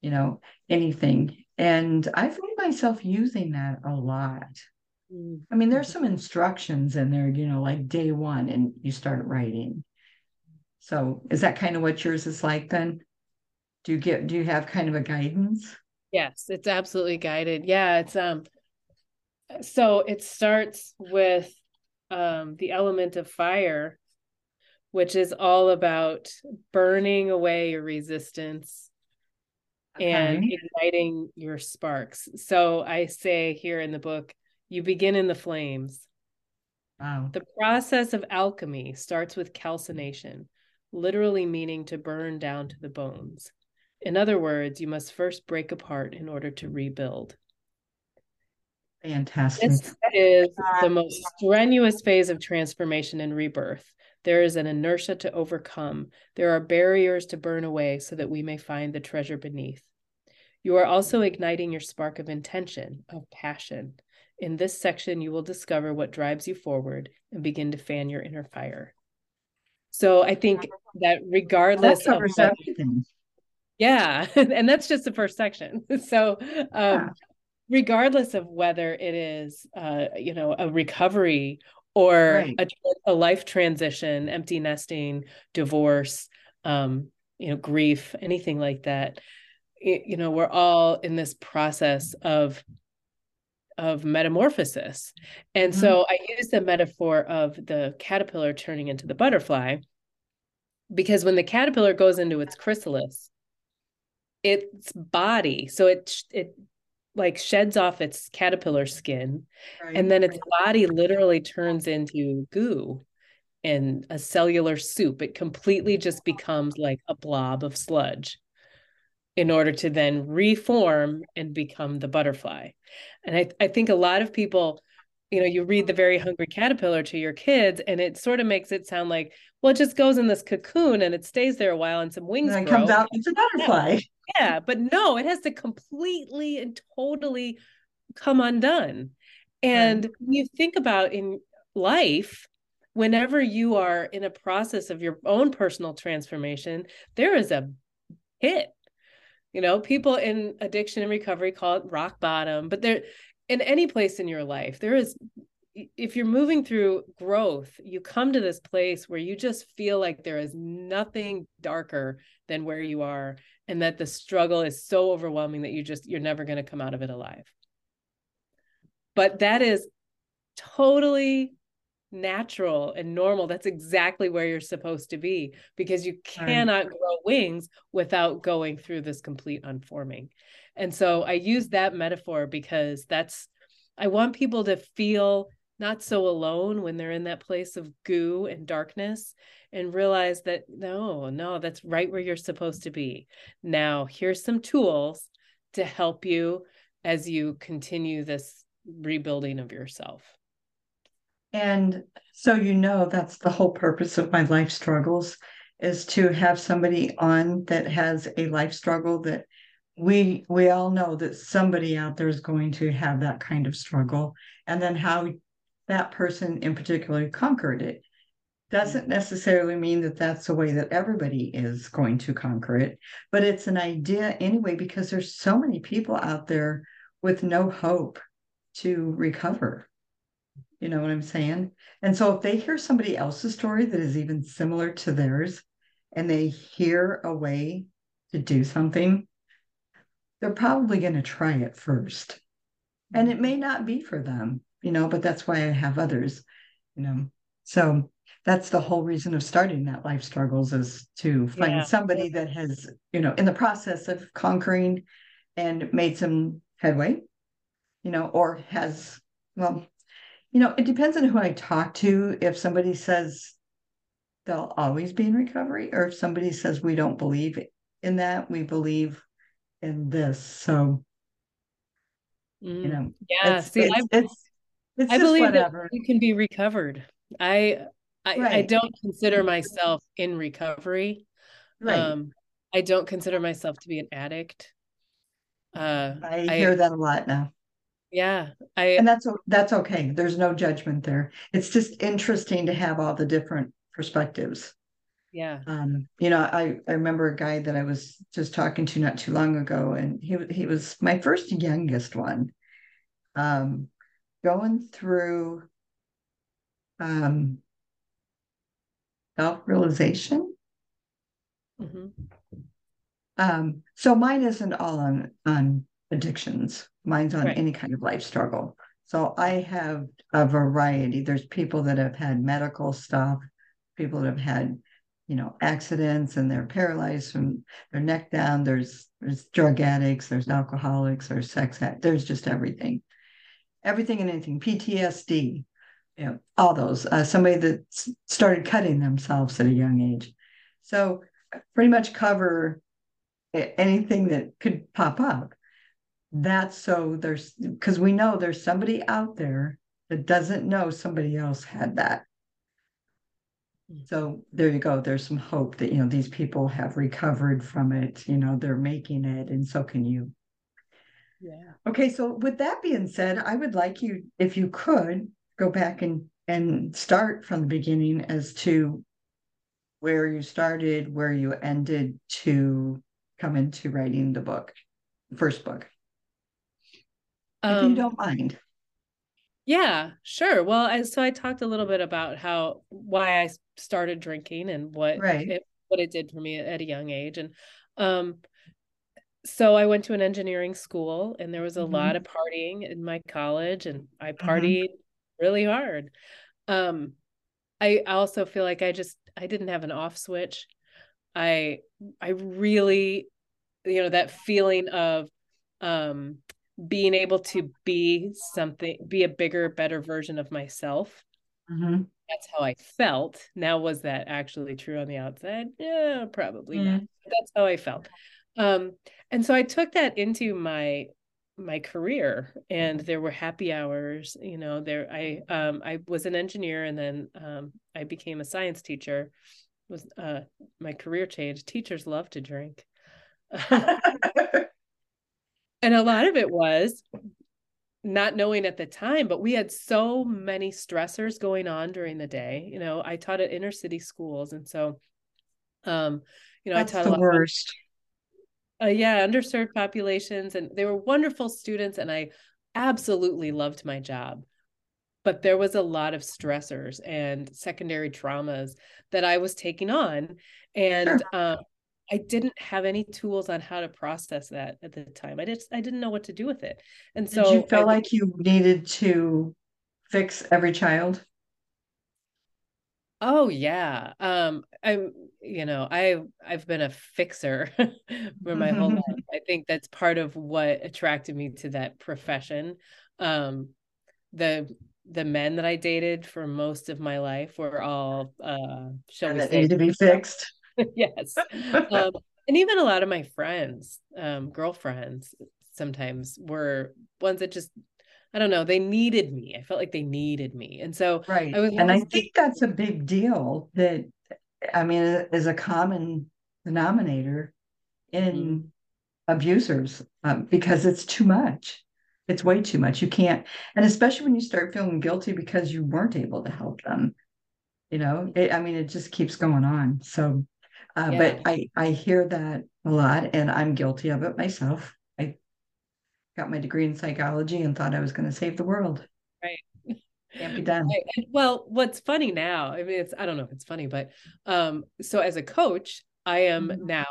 you know, anything. And I find myself using that a lot. Mm. I mean, there's some instructions in there, you know, like day one, and you start writing. So is that kind of what yours is like then? Do you get do you have kind of a guidance? Yes, it's absolutely guided. Yeah, it's um so it starts with um the element of fire, which is all about burning away your resistance okay. and igniting your sparks. So I say here in the book, you begin in the flames. Wow. The process of alchemy starts with calcination, literally meaning to burn down to the bones. In other words, you must first break apart in order to rebuild. Fantastic. This is uh, the most strenuous phase of transformation and rebirth. There is an inertia to overcome. There are barriers to burn away so that we may find the treasure beneath. You are also igniting your spark of intention, of passion, in this section, you will discover what drives you forward and begin to fan your inner fire. So I think that regardless well, of what, yeah, and that's just the first section. So um, yeah. regardless of whether it is uh, you know a recovery or right. a, a, life transition, empty nesting, divorce, um, you know, grief, anything like that, it, you know, we're all in this process of of metamorphosis. And mm-hmm. so I use the metaphor of the caterpillar turning into the butterfly because when the caterpillar goes into its chrysalis, its body, so it it like sheds off its caterpillar skin right. and then its body literally turns into goo and a cellular soup. It completely just becomes like a blob of sludge in order to then reform and become the butterfly. And I, I think a lot of people you know, you read the very hungry caterpillar to your kids, and it sort of makes it sound like, well, it just goes in this cocoon and it stays there a while, and some wings and grow. comes out, it's a butterfly. Yeah, but no, it has to completely and totally come undone. And right. when you think about in life, whenever you are in a process of your own personal transformation, there is a hit. You know, people in addiction and recovery call it rock bottom, but there in any place in your life, there is if you're moving through growth, you come to this place where you just feel like there is nothing darker than where you are and that the struggle is so overwhelming that you just you're never going to come out of it alive. But that is totally natural and normal. That's exactly where you're supposed to be because you cannot grow wings without going through this complete unforming. And so I use that metaphor because that's, I want people to feel not so alone when they're in that place of goo and darkness and realize that no, no, that's right where you're supposed to be. Now, here's some tools to help you as you continue this rebuilding of yourself. And so you know that's the whole purpose of my life struggles is to have somebody on that has a life struggle that we we all know that somebody out there is going to have that kind of struggle. And then how that person in particular conquered it doesn't necessarily mean that that's the way that everybody is going to conquer it. But it's an idea anyway because there's so many people out there with no hope to recover you know what I'm saying? And so if they hear somebody else's story that is even similar to theirs and they hear a way to do something, they're probably going to try it first. And it mm-hmm. may not be for them, you know, but that's why I have others, you know. So that's the whole reason of starting that life struggles is to find yeah. somebody that has, you know, in the process of conquering and made some headway, you know, or has, well, you know, it depends on who I talk to. If somebody says they'll always be in recovery, or if somebody says we don't believe in that, we believe in this. So, mm, you know, yeah. It's, see, it's, I, it's, it's I believe whatever. that you can be recovered. I I, right. I don't consider myself in recovery. Right. Um, I don't consider myself to be an addict. Uh, I hear I, that a lot now. Yeah, I and that's that's okay. There's no judgment there. It's just interesting to have all the different perspectives. Yeah. Um, you know, I I remember a guy that I was just talking to not too long ago, and he he was my first youngest one. Um, going through um self-realization. Mm-hmm. Um, so mine isn't all on on addictions. Mine's on right. any kind of life struggle. So I have a variety. There's people that have had medical stuff, people that have had, you know, accidents and they're paralyzed from their neck down. There's there's drug addicts, there's alcoholics, there's sex addicts, there's just everything. Everything and anything, PTSD, you know, all those. Uh, somebody that started cutting themselves at a young age. So pretty much cover anything that could pop up that's so there's because we know there's somebody out there that doesn't know somebody else had that. Mm. So there you go. There's some hope that you know these people have recovered from it. You know they're making it, and so can you. Yeah. Okay. So with that being said, I would like you, if you could, go back and and start from the beginning as to where you started, where you ended to come into writing the book, first book if you um, don't mind. Yeah, sure. Well, I, so I talked a little bit about how why I started drinking and what right. it, what it did for me at a young age, and um, so I went to an engineering school, and there was a mm-hmm. lot of partying in my college, and I mm-hmm. partied mm-hmm. really hard. Um, I also feel like I just I didn't have an off switch. I I really, you know, that feeling of um being able to be something, be a bigger, better version of myself. Mm-hmm. That's how I felt. Now, was that actually true on the outside? Yeah, probably mm-hmm. not. That's how I felt. Um, and so I took that into my my career and there were happy hours you know there i um i was an engineer and then um i became a science teacher was uh my career change teachers love to drink and a lot of it was not knowing at the time but we had so many stressors going on during the day. You know i taught at inner city schools and so um you know That's i taught the worst. Uh, yeah underserved populations and they were wonderful students and i absolutely loved my job. But there was a lot of stressors and secondary traumas that i was taking on and sure. um, i didn't have any tools on how to process that at the time i just i didn't know what to do with it and so Did you feel I, like you needed to fix every child Oh yeah. Um I'm you know, I I've been a fixer for my whole life. I think that's part of what attracted me to that profession. Um the the men that I dated for most of my life were all uh shall and we say to be fixed. yes. Um and even a lot of my friends, um girlfriends sometimes were ones that just I don't know, they needed me. I felt like they needed me. And so right. I and I think that's a big deal that I mean is a common denominator in mm-hmm. abusers um, because it's too much. It's way too much. You can't, and especially when you start feeling guilty because you weren't able to help them. You know, it, I mean, it just keeps going on. So, uh, yeah. but I I hear that a lot, and I'm guilty of it myself I got my degree in psychology and thought I was going to save the world. Right. Can't be done. Right. Well, what's funny now, I mean, it's, I don't know if it's funny, but um, so as a coach, I am mm-hmm. now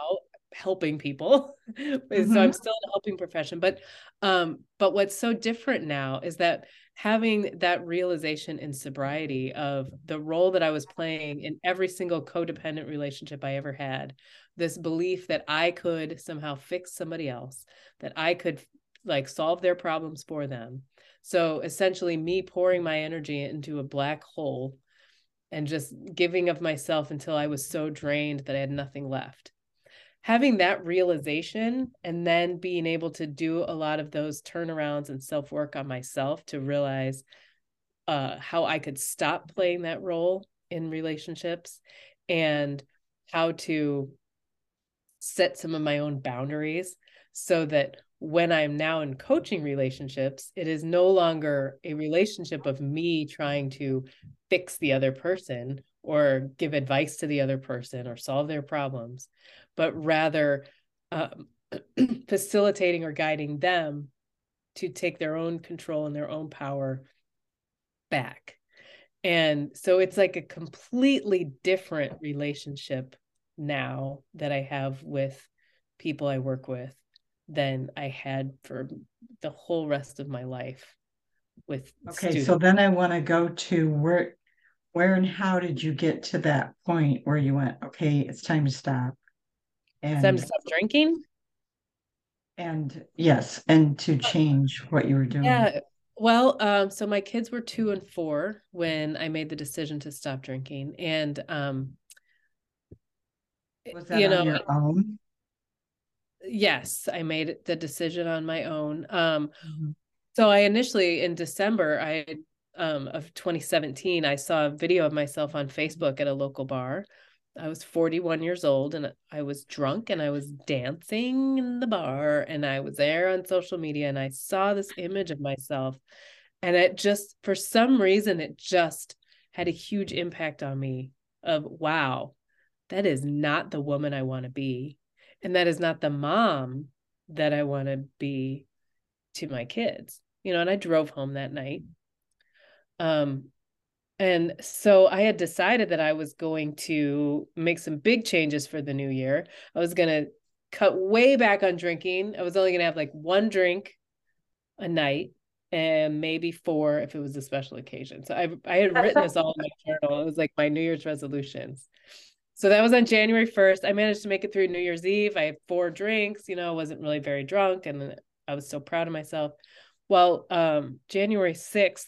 helping people. Mm-hmm. So I'm still in a helping profession. But um, but what's so different now is that having that realization in sobriety of the role that I was playing in every single codependent relationship I ever had, this belief that I could somehow fix somebody else, that I could like solve their problems for them. So essentially, me pouring my energy into a black hole and just giving of myself until I was so drained that I had nothing left. Having that realization and then being able to do a lot of those turnarounds and self work on myself to realize uh, how I could stop playing that role in relationships and how to set some of my own boundaries so that when I'm now in coaching relationships, it is no longer a relationship of me trying to fix the other person or give advice to the other person or solve their problems, but rather um, facilitating or guiding them to take their own control and their own power back. And so it's like a completely different relationship now that I have with people I work with than I had for the whole rest of my life with okay students. so then I want to go to where where and how did you get to that point where you went okay it's time to stop and time to stop drinking and yes and to change what you were doing yeah well um so my kids were two and four when I made the decision to stop drinking and um was that you know, your own yes, I made the decision on my own. Um, mm-hmm. So I initially in December I um, of 2017 I saw a video of myself on Facebook at a local bar. I was 41 years old and I was drunk and I was dancing in the bar and I was there on social media and I saw this image of myself and it just for some reason it just had a huge impact on me of wow that is not the woman I want to be and that is not the mom that I want to be to my kids. You know, and I drove home that night. Um and so I had decided that I was going to make some big changes for the new year. I was going to cut way back on drinking. I was only going to have like one drink a night and maybe four if it was a special occasion. So I I had written this all in my journal. It was like my New Year's resolutions. So that was on January 1st. I managed to make it through New Year's Eve. I had four drinks, you know, I wasn't really very drunk and I was so proud of myself. Well, um, January 6th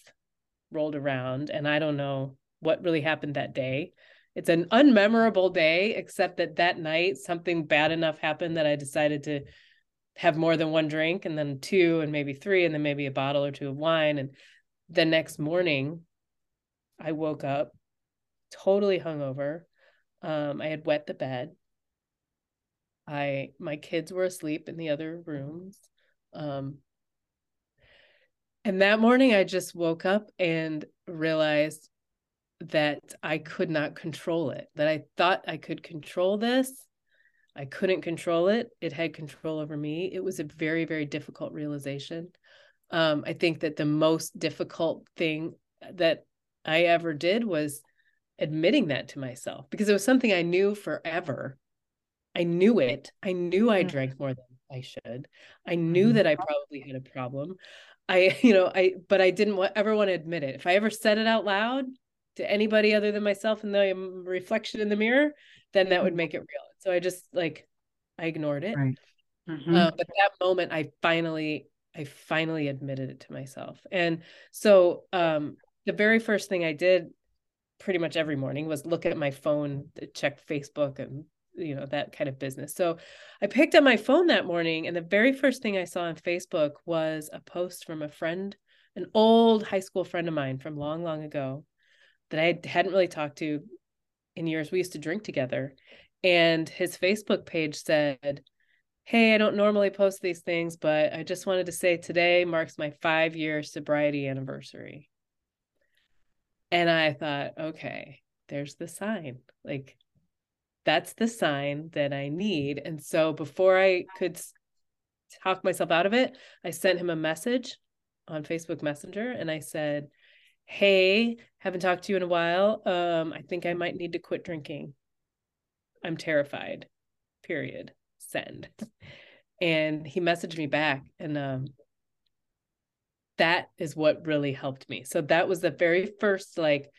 rolled around and I don't know what really happened that day. It's an unmemorable day, except that that night something bad enough happened that I decided to have more than one drink and then two and maybe three and then maybe a bottle or two of wine and the next morning I woke up totally hungover. Um, I had wet the bed. I my kids were asleep in the other rooms. Um, and that morning I just woke up and realized that I could not control it. That I thought I could control this. I couldn't control it. It had control over me. It was a very, very difficult realization. Um, I think that the most difficult thing that I ever did was admitting that to myself because it was something I knew forever. I knew it. I knew I mm. drank more than I should. I knew mm-hmm. that I probably had a problem. I, you know, I, but I didn't ever want to admit it. If I ever said it out loud to anybody other than myself in the reflection in the mirror, then that would mm-hmm. make it real. So I just like, I ignored it. Right. Mm-hmm. Uh, but that moment, I finally, I finally admitted it to myself. And so, um, the very first thing I did pretty much every morning was look at my phone, check Facebook and you know that kind of business. So I picked up my phone that morning and the very first thing I saw on Facebook was a post from a friend, an old high school friend of mine from long long ago that I hadn't really talked to in years. We used to drink together and his Facebook page said, Hey, I don't normally post these things, but I just wanted to say today marks my five year sobriety anniversary. And I thought, okay, there's the sign. Like, that's the sign that I need. And so before I could talk myself out of it, I sent him a message on Facebook Messenger and I said, Hey, haven't talked to you in a while. Um, I think I might need to quit drinking. I'm terrified. Period. Send. And he messaged me back and um, that is what really helped me. So that was the very first like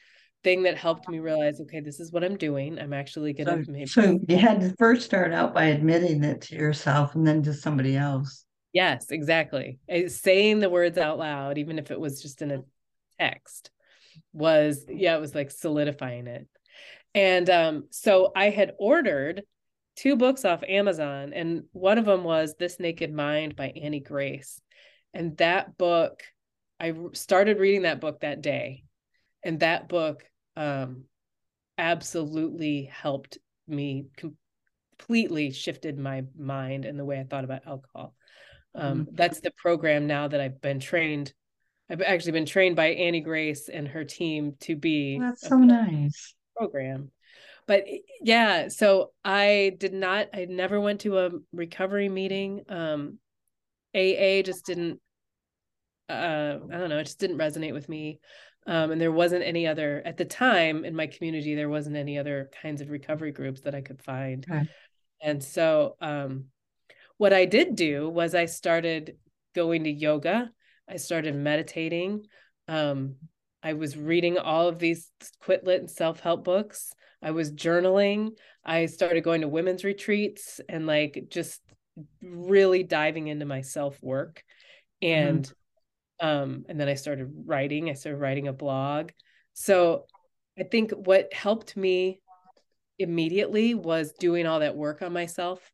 thing that helped me realize, okay, this is what I'm doing. I'm actually gonna. So, maybe- so you had to first start out by admitting it to yourself, and then to somebody else. Yes, exactly. Saying the words out loud, even if it was just in a text, was yeah, it was like solidifying it. And um, so I had ordered two books off Amazon, and one of them was This Naked Mind by Annie Grace. And that book, I started reading that book that day. And that book um, absolutely helped me completely shifted my mind and the way I thought about alcohol. Um, mm-hmm. That's the program now that I've been trained. I've actually been trained by Annie Grace and her team to be. That's so nice. Program. But yeah, so I did not, I never went to a recovery meeting. Um, AA just didn't uh I don't know, it just didn't resonate with me. Um, and there wasn't any other at the time in my community there wasn't any other kinds of recovery groups that I could find. Okay. And so um what I did do was I started going to yoga. I started meditating. Um I was reading all of these quit lit and self-help books. I was journaling. I started going to women's retreats and like just really diving into my self work mm-hmm. and mm-hmm. Um and then i started writing i started writing a blog so i think what helped me immediately was doing all that work on myself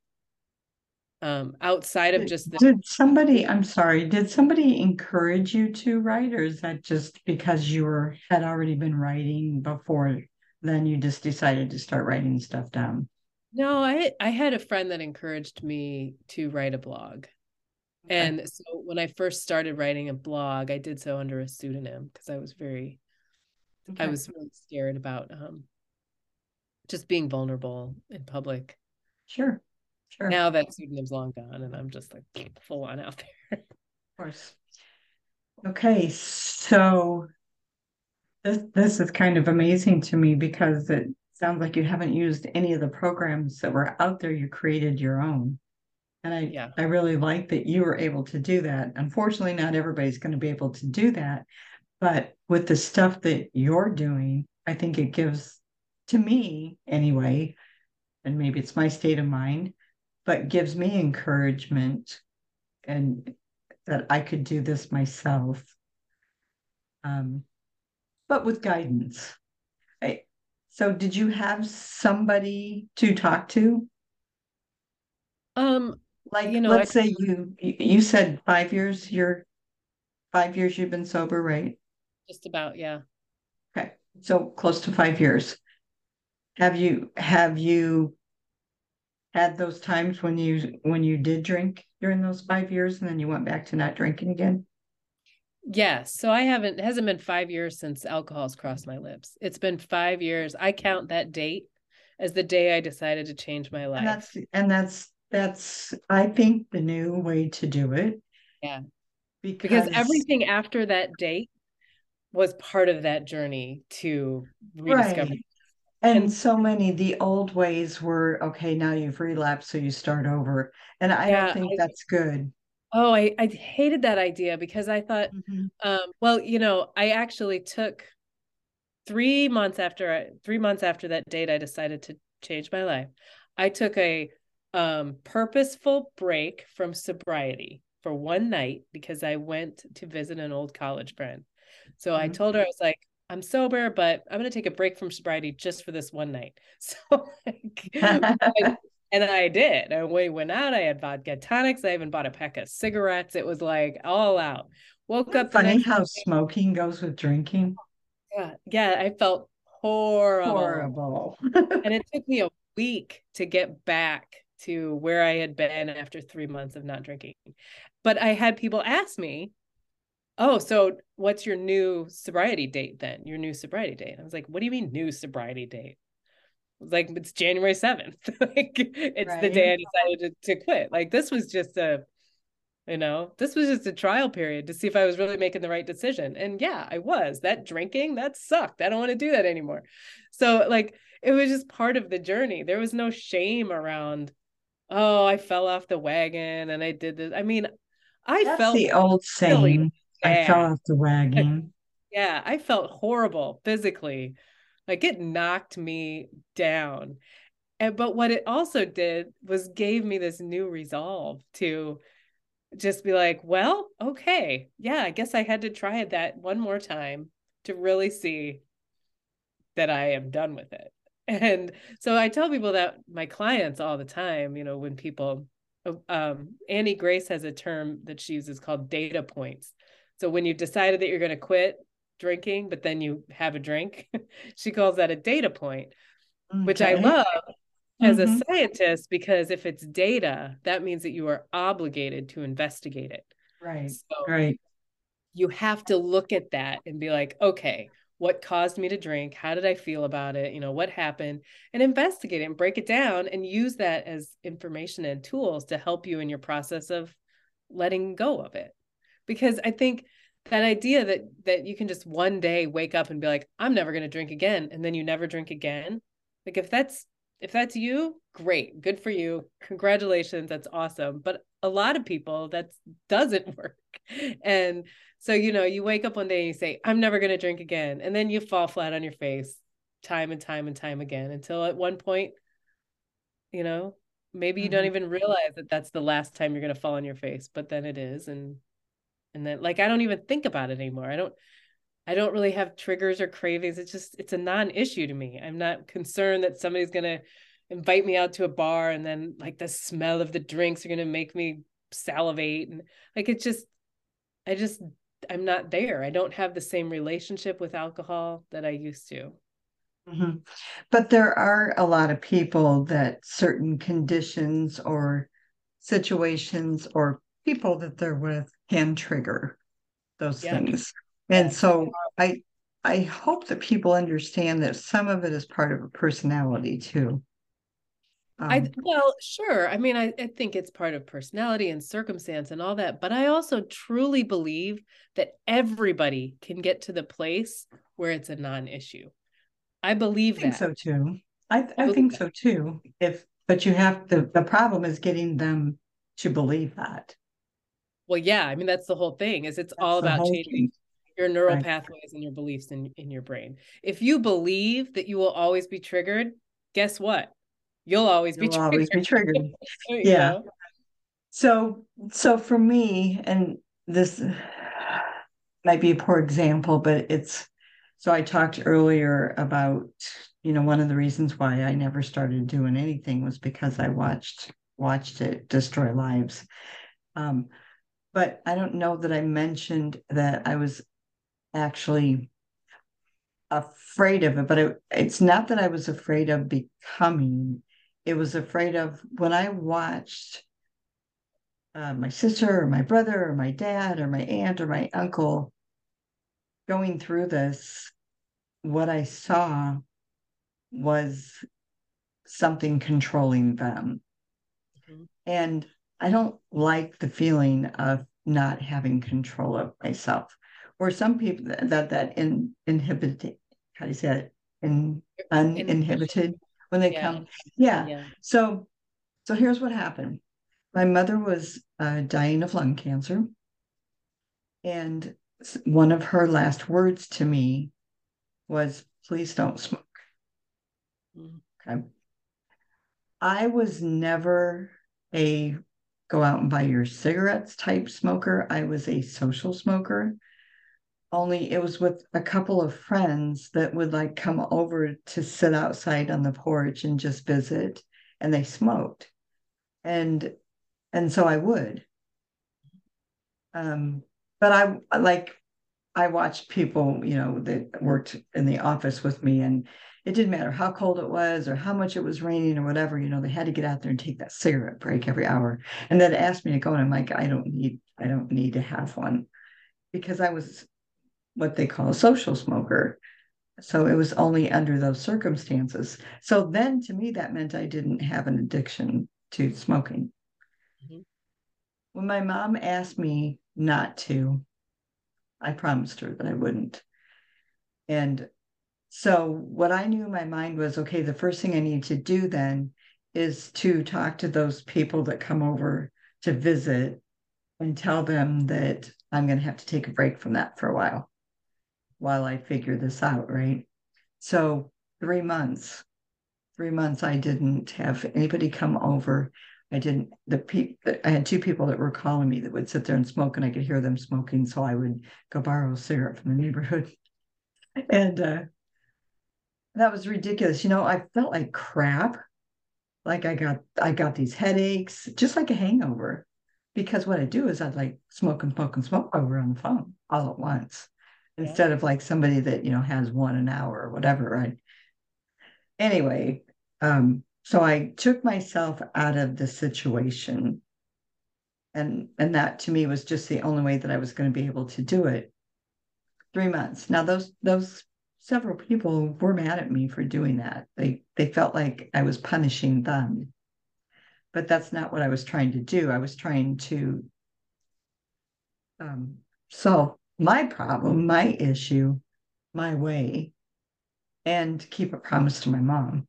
um outside of just the- did somebody i'm sorry did somebody encourage you to write or is that just because you were had already been writing before then you just decided to start writing stuff down no, I I had a friend that encouraged me to write a blog. Okay. And so when I first started writing a blog, I did so under a pseudonym because I was very okay. I was really scared about um just being vulnerable in public. Sure. Sure. Now that pseudonym's long gone and I'm just like full on out there. Of course. Okay, so this this is kind of amazing to me because it sounds like you haven't used any of the programs that were out there. You created your own. And I, yeah. I really like that you were able to do that. Unfortunately, not everybody's going to be able to do that. But with the stuff that you're doing, I think it gives to me anyway, and maybe it's my state of mind, but gives me encouragement and that I could do this myself. Um, but with guidance. I, so did you have somebody to talk to? Um Like, you know, let's say you you said five years. You're five years. You've been sober, right? just about, yeah. Okay, so close to five years. Have you have you had those times when you when you did drink during those five years and then you went back to not drinking again? Yes. So I haven't, it hasn't been five years since alcohol's crossed my lips. It's been five years. I count that date as the day I decided to change my life And that's and that's that's I think the new way to do it. Yeah. Because, Because everything after that date was part of that journey to rediscover. right. And And- so many the old ways were okay, now you've relapsed, so you start over. And I Yeah, don't think I- that's good. Oh, I, I hated that idea because I thought, Mhm. um, well, you know, I actually took three months after I, three months after that date, I decided to change my life. I took a um, purposeful break from sobriety for one night because I went to visit an old college friend. So I Mhm. told her I was like, I'm sober, but I'm going to take a break from sobriety just for this one night. So, like, and, and I did. And we went out. I had vodka tonics. I even bought a pack of cigarettes. It was like all out. Woke up Funny how day. smoking goes with drinking. Yeah, yeah, I felt horrible. Horrible. And it took me a week to get back to where I had been after three months of not drinking. But I had people ask me, Oh, so what's your new sobriety date then? Your new sobriety date. I was like, What do you mean new sobriety date? Like, it's January 7th. like it's the day I decided to, to quit. Like this was just a you know, this was just a trial period to see if I was really making the right decision. And yeah, I was. That drinking, that sucked. I don't want to do that anymore. So, like, it was just part of the journey. There was no shame around, oh, I fell off the wagon and I did this. I mean, I That's felt the old really saying. I fell off the wagon. Yeah, I felt horrible physically. Like it knocked me down. And but what it also did was gave me this new resolve to just be like, well, okay. Yeah, I guess I had to try that one more time to really see that I am done with it. And so I tell people that my clients all the time, you know, when people um Annie Grace has a term that she uses called data points. So when you've decided that you're going to quit drinking, but then you have a drink, she calls that a data point, which I Okay. love as a Mhm. scientist because if it's data, that means that you are obligated to investigate it. Right. So Right. you have to look at that and be like, okay, what caused me to drink? How did I feel about it? You know, what happened? And investigate it and break it down and use that as information and tools to help you in your process of letting go of it. Because I think that idea that that you can just one day wake up and be like, I'm never going to drink again, and then you never drink again. Like if that's if that's you, great, good for you. Congratulations, that's awesome. But a lot of people that doesn't work. And so, you know, you wake up one day and you say, I'm never going to drink again. And then you fall flat on your face time and time and time again until at one point, you know, maybe you don't Mhm. even realize that that's the last time you're going to fall on your face, but then it is. And, and then like, I don't even think about it anymore. I don't, I don't really have triggers or cravings. It's just, it's a non issue to me. I'm not concerned that somebody's going to invite me out to a bar and then like the smell of the drinks are going to make me salivate. And like, it's just, I just, I'm not there. I don't have the same relationship with alcohol that I used to. Mhm. But there are a lot of people that certain conditions or situations or people that they're with can trigger those Yeah. things. And so I I hope that people understand that some of it is part of a personality too. I Um, well, sure. I mean, I, I think it's part of personality and circumstance and all that, but I also truly believe that everybody can get to the place where it's a non-issue. I believe I think that. so too. I I believe think that. so too. If but you have the the problem is getting them to believe that. Well, yeah, I mean that's the whole thing is it's all That's the about changing thing. your neural Right. pathways and your beliefs in in your brain. If you believe that you will always be triggered, guess what? You'll always be You'll always be triggered. triggered. you Yeah. So, so for me, and this might be a poor example, but it's, so I talked earlier about, you know, one of the reasons why I never started doing anything was because I watched watched it destroy lives. Um, but I don't know that I mentioned that I was actually afraid of it, but it, it's not that I was afraid of becoming, it was afraid of when I watched uh, my sister or my brother or my dad or my aunt or my uncle going through this, what I saw was something controlling them. Mm-hmm. And I don't like the feeling of not having control of myself. Or some people that that, that in, inhibited, how do you say it? In uninhibited when they yeah. come. Yeah. yeah. So so here's what happened. My mother was uh, dying of lung cancer. And one of her last words to me was, please don't smoke. Mm. Okay. I was never a go out and buy your cigarettes type smoker. I was a social smoker. Only it was with a couple of friends that would like come over to sit outside on the porch and just visit, and they smoked. And and so I would. Um, but I like I watched people, you know, that worked in the office with me, and it didn't matter how cold it was or how much it was raining or whatever, you know, they had to get out there and take that cigarette break every hour. And then asked me to go, and I'm like, I don't need, I don't need to have one because I was what they call a social smoker. So it was only under those circumstances. So then to me, that meant I didn't have an addiction to smoking. Mm-hmm. When my mom asked me not to, I promised her that I wouldn't. And so what I knew in my mind was okay, the first thing I need to do then is to talk to those people that come over to visit and tell them that I'm going to have to take a break from that for a while while I figure this out, right? So, three months, three months, I didn't have anybody come over. I didn't, the people, I had two people that were calling me that would sit there and smoke, and I could hear them smoking. So, I would go borrow a cigarette from the neighborhood. And uh, that was ridiculous. You know, I felt like crap. Like I got I got these headaches, just like a hangover. Because what I do is I'd like smoke and smoke and smoke over on the phone all at once. Instead of like somebody that, you know, has one an hour or whatever, right? Anyway, um, so I took myself out of the situation. And and that to me was just the only way that I was going to be able to do it. Three months. Now those those several people were mad at me for doing that. They they felt like I was punishing them. But that's not what I was trying to do. I was trying to um, solve my problem, my issue, my way, and keep a promise to my mom.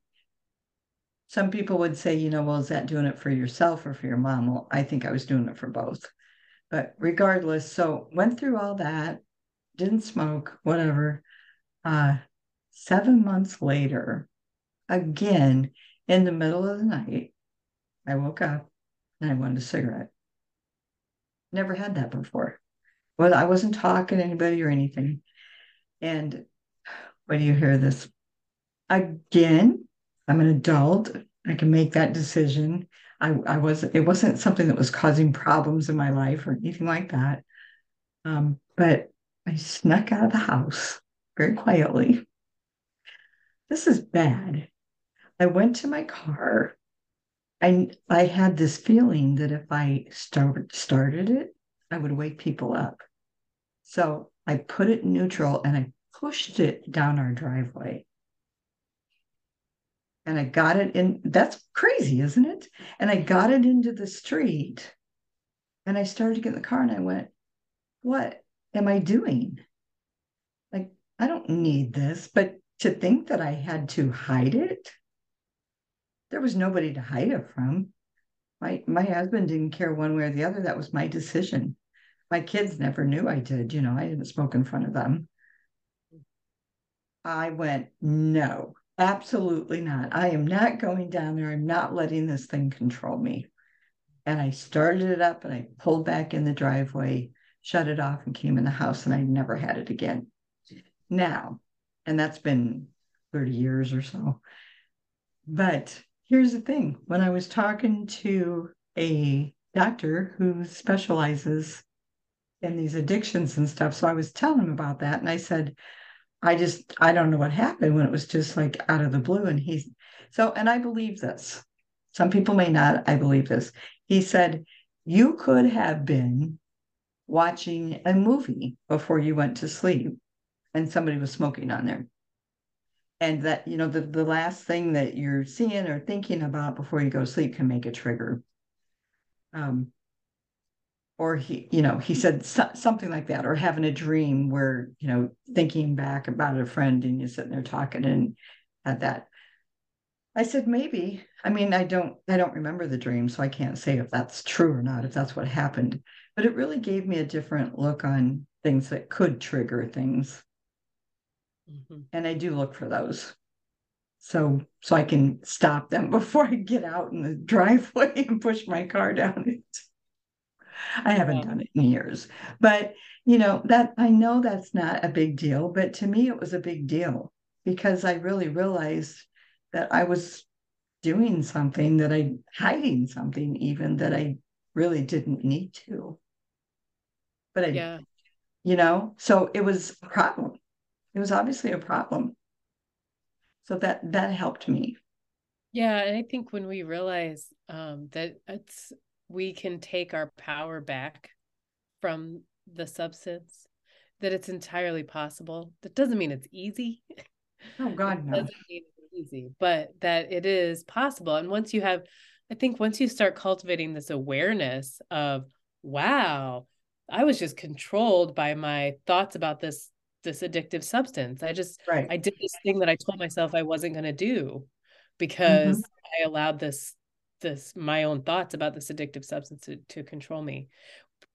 Some people would say, you know, well, is that doing it for yourself or for your mom? Well, I think I was doing it for both. But regardless, so went through all that, didn't smoke, whatever. Uh, seven months later, again, in the middle of the night, I woke up and I wanted a cigarette. Never had that before. Well, I wasn't talking to anybody or anything. And when you hear this, again, I'm an adult. I can make that decision. I, I was it wasn't something that was causing problems in my life or anything like that. Um, but I snuck out of the house very quietly. This is bad. I went to my car. I I had this feeling that if I start, started it, I would wake people up. So I put it neutral and I pushed it down our driveway. And I got it in. That's crazy, isn't it? And I got it into the street. And I started to get in the car and I went, What am I doing? Like, I don't need this. But to think that I had to hide it, there was nobody to hide it from. My my husband didn't care one way or the other. That was my decision. My kids never knew I did. You know, I didn't smoke in front of them. I went, no, absolutely not. I am not going down there. I'm not letting this thing control me. And I started it up and I pulled back in the driveway, shut it off, and came in the house, and I never had it again now, and that's been 30 years or so. But here's the thing when I was talking to a doctor who specializes in these addictions and stuff, so I was telling him about that, and I said, I just, I don't know what happened when it was just like out of the blue. And he's so, and I believe this. Some people may not. I believe this. He said, You could have been watching a movie before you went to sleep and somebody was smoking on there. And that, you know, the, the last thing that you're seeing or thinking about before you go to sleep can make a trigger. Um, or he, you know, he said so, something like that, or having a dream where, you know, thinking back about a friend and you're sitting there talking and at that. I said, maybe. I mean, I don't, I don't remember the dream, so I can't say if that's true or not, if that's what happened. But it really gave me a different look on things that could trigger things. Mm-hmm. And I do look for those. So so I can stop them before I get out in the driveway and push my car down it. I haven't done it in years. But you know, that I know that's not a big deal, but to me it was a big deal because I really realized that I was doing something that I hiding something even that I really didn't need to. But I yeah. you know, so it was a problem. It was obviously a problem. So that that helped me. Yeah, and I think when we realize um, that it's we can take our power back from the substance that it's entirely possible that doesn't mean it's easy oh god no. doesn't mean it's easy but that it is possible and once you have i think once you start cultivating this awareness of wow i was just controlled by my thoughts about this this addictive substance i just right. i did this thing that i told myself i wasn't going to do because mm-hmm. i allowed this this my own thoughts about this addictive substance to, to control me.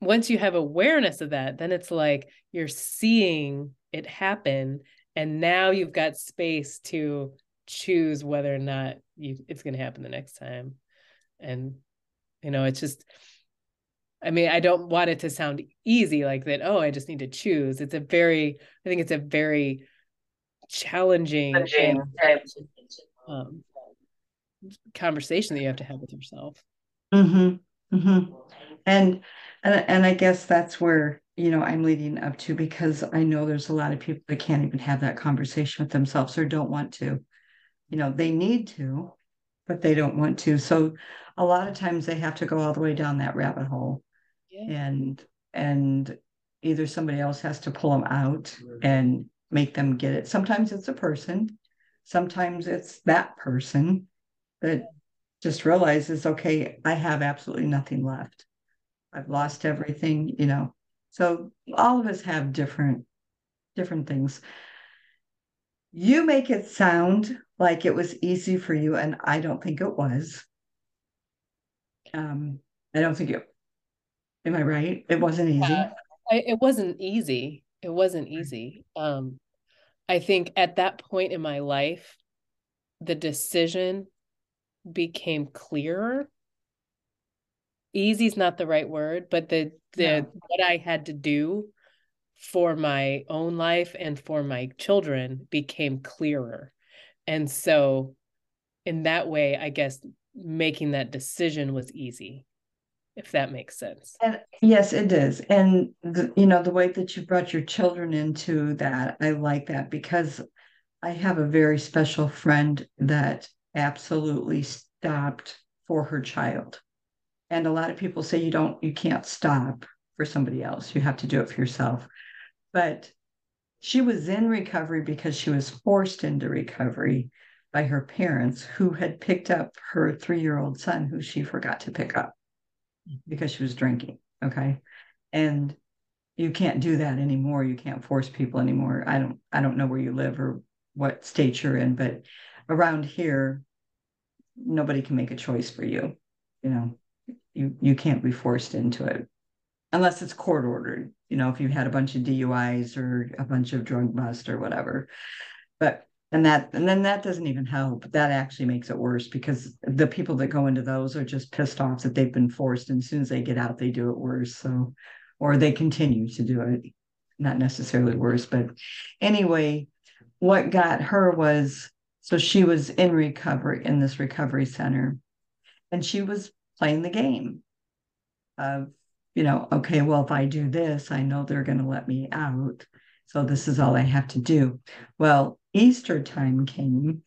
Once you have awareness of that then it's like you're seeing it happen and now you've got space to choose whether or not you it's going to happen the next time. And you know it's just i mean i don't want it to sound easy like that oh i just need to choose. It's a very i think it's a very challenging, challenging. And, um, conversation that you have to have with yourself. Mm-hmm. Mm-hmm. And and and I guess that's where you know I'm leading up to because I know there's a lot of people that can't even have that conversation with themselves or don't want to. You know, they need to, but they don't want to. So a lot of times they have to go all the way down that rabbit hole. Yeah. And and either somebody else has to pull them out and make them get it. Sometimes it's a person, sometimes it's that person that just realizes, okay, I have absolutely nothing left. I've lost everything, you know. So all of us have different different things. You make it sound like it was easy for you, and I don't think it was. Um, I don't think it. Am I right? It wasn't easy. Yeah, I, it wasn't easy. It wasn't easy. Um, I think at that point in my life, the decision became clearer. Easy is not the right word but the the what i had to do for my own life and for my children became clearer. And so in that way i guess making that decision was easy if that makes sense. And yes it does. And the, you know the way that you brought your children into that i like that because i have a very special friend that absolutely stopped for her child. And a lot of people say you don't, you can't stop for somebody else. You have to do it for yourself. But she was in recovery because she was forced into recovery by her parents who had picked up her three year old son who she forgot to pick up because she was drinking. Okay. And you can't do that anymore. You can't force people anymore. I don't I don't know where you live or what state you're in, but around here, nobody can make a choice for you. You know, you you can't be forced into it unless it's court ordered. You know, if you had a bunch of DUIs or a bunch of drug bust or whatever. But and that and then that doesn't even help. That actually makes it worse because the people that go into those are just pissed off that they've been forced, and as soon as they get out, they do it worse. So, or they continue to do it, not necessarily worse, but anyway, what got her was So she was in recovery in this recovery center and she was playing the game of, you know, okay, well, if I do this, I know they're going to let me out. So this is all I have to do. Well, Easter time came,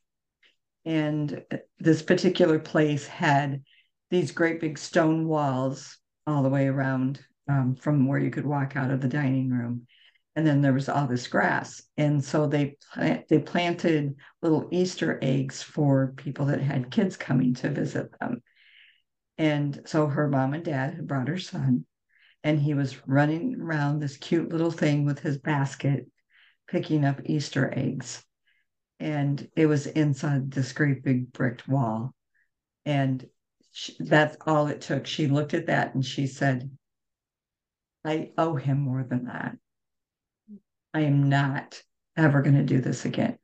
and this particular place had these great big stone walls all the way around um, from where you could walk out of the dining room and then there was all this grass. And so they plant, they planted little easter eggs for people that had kids coming to visit them. And so her mom and dad had brought her son and he was running around this cute little thing with his basket picking up easter eggs. And it was inside this great big bricked wall. And she, that's all it took. She looked at that and she said i owe him more than that I am not ever going to do this again.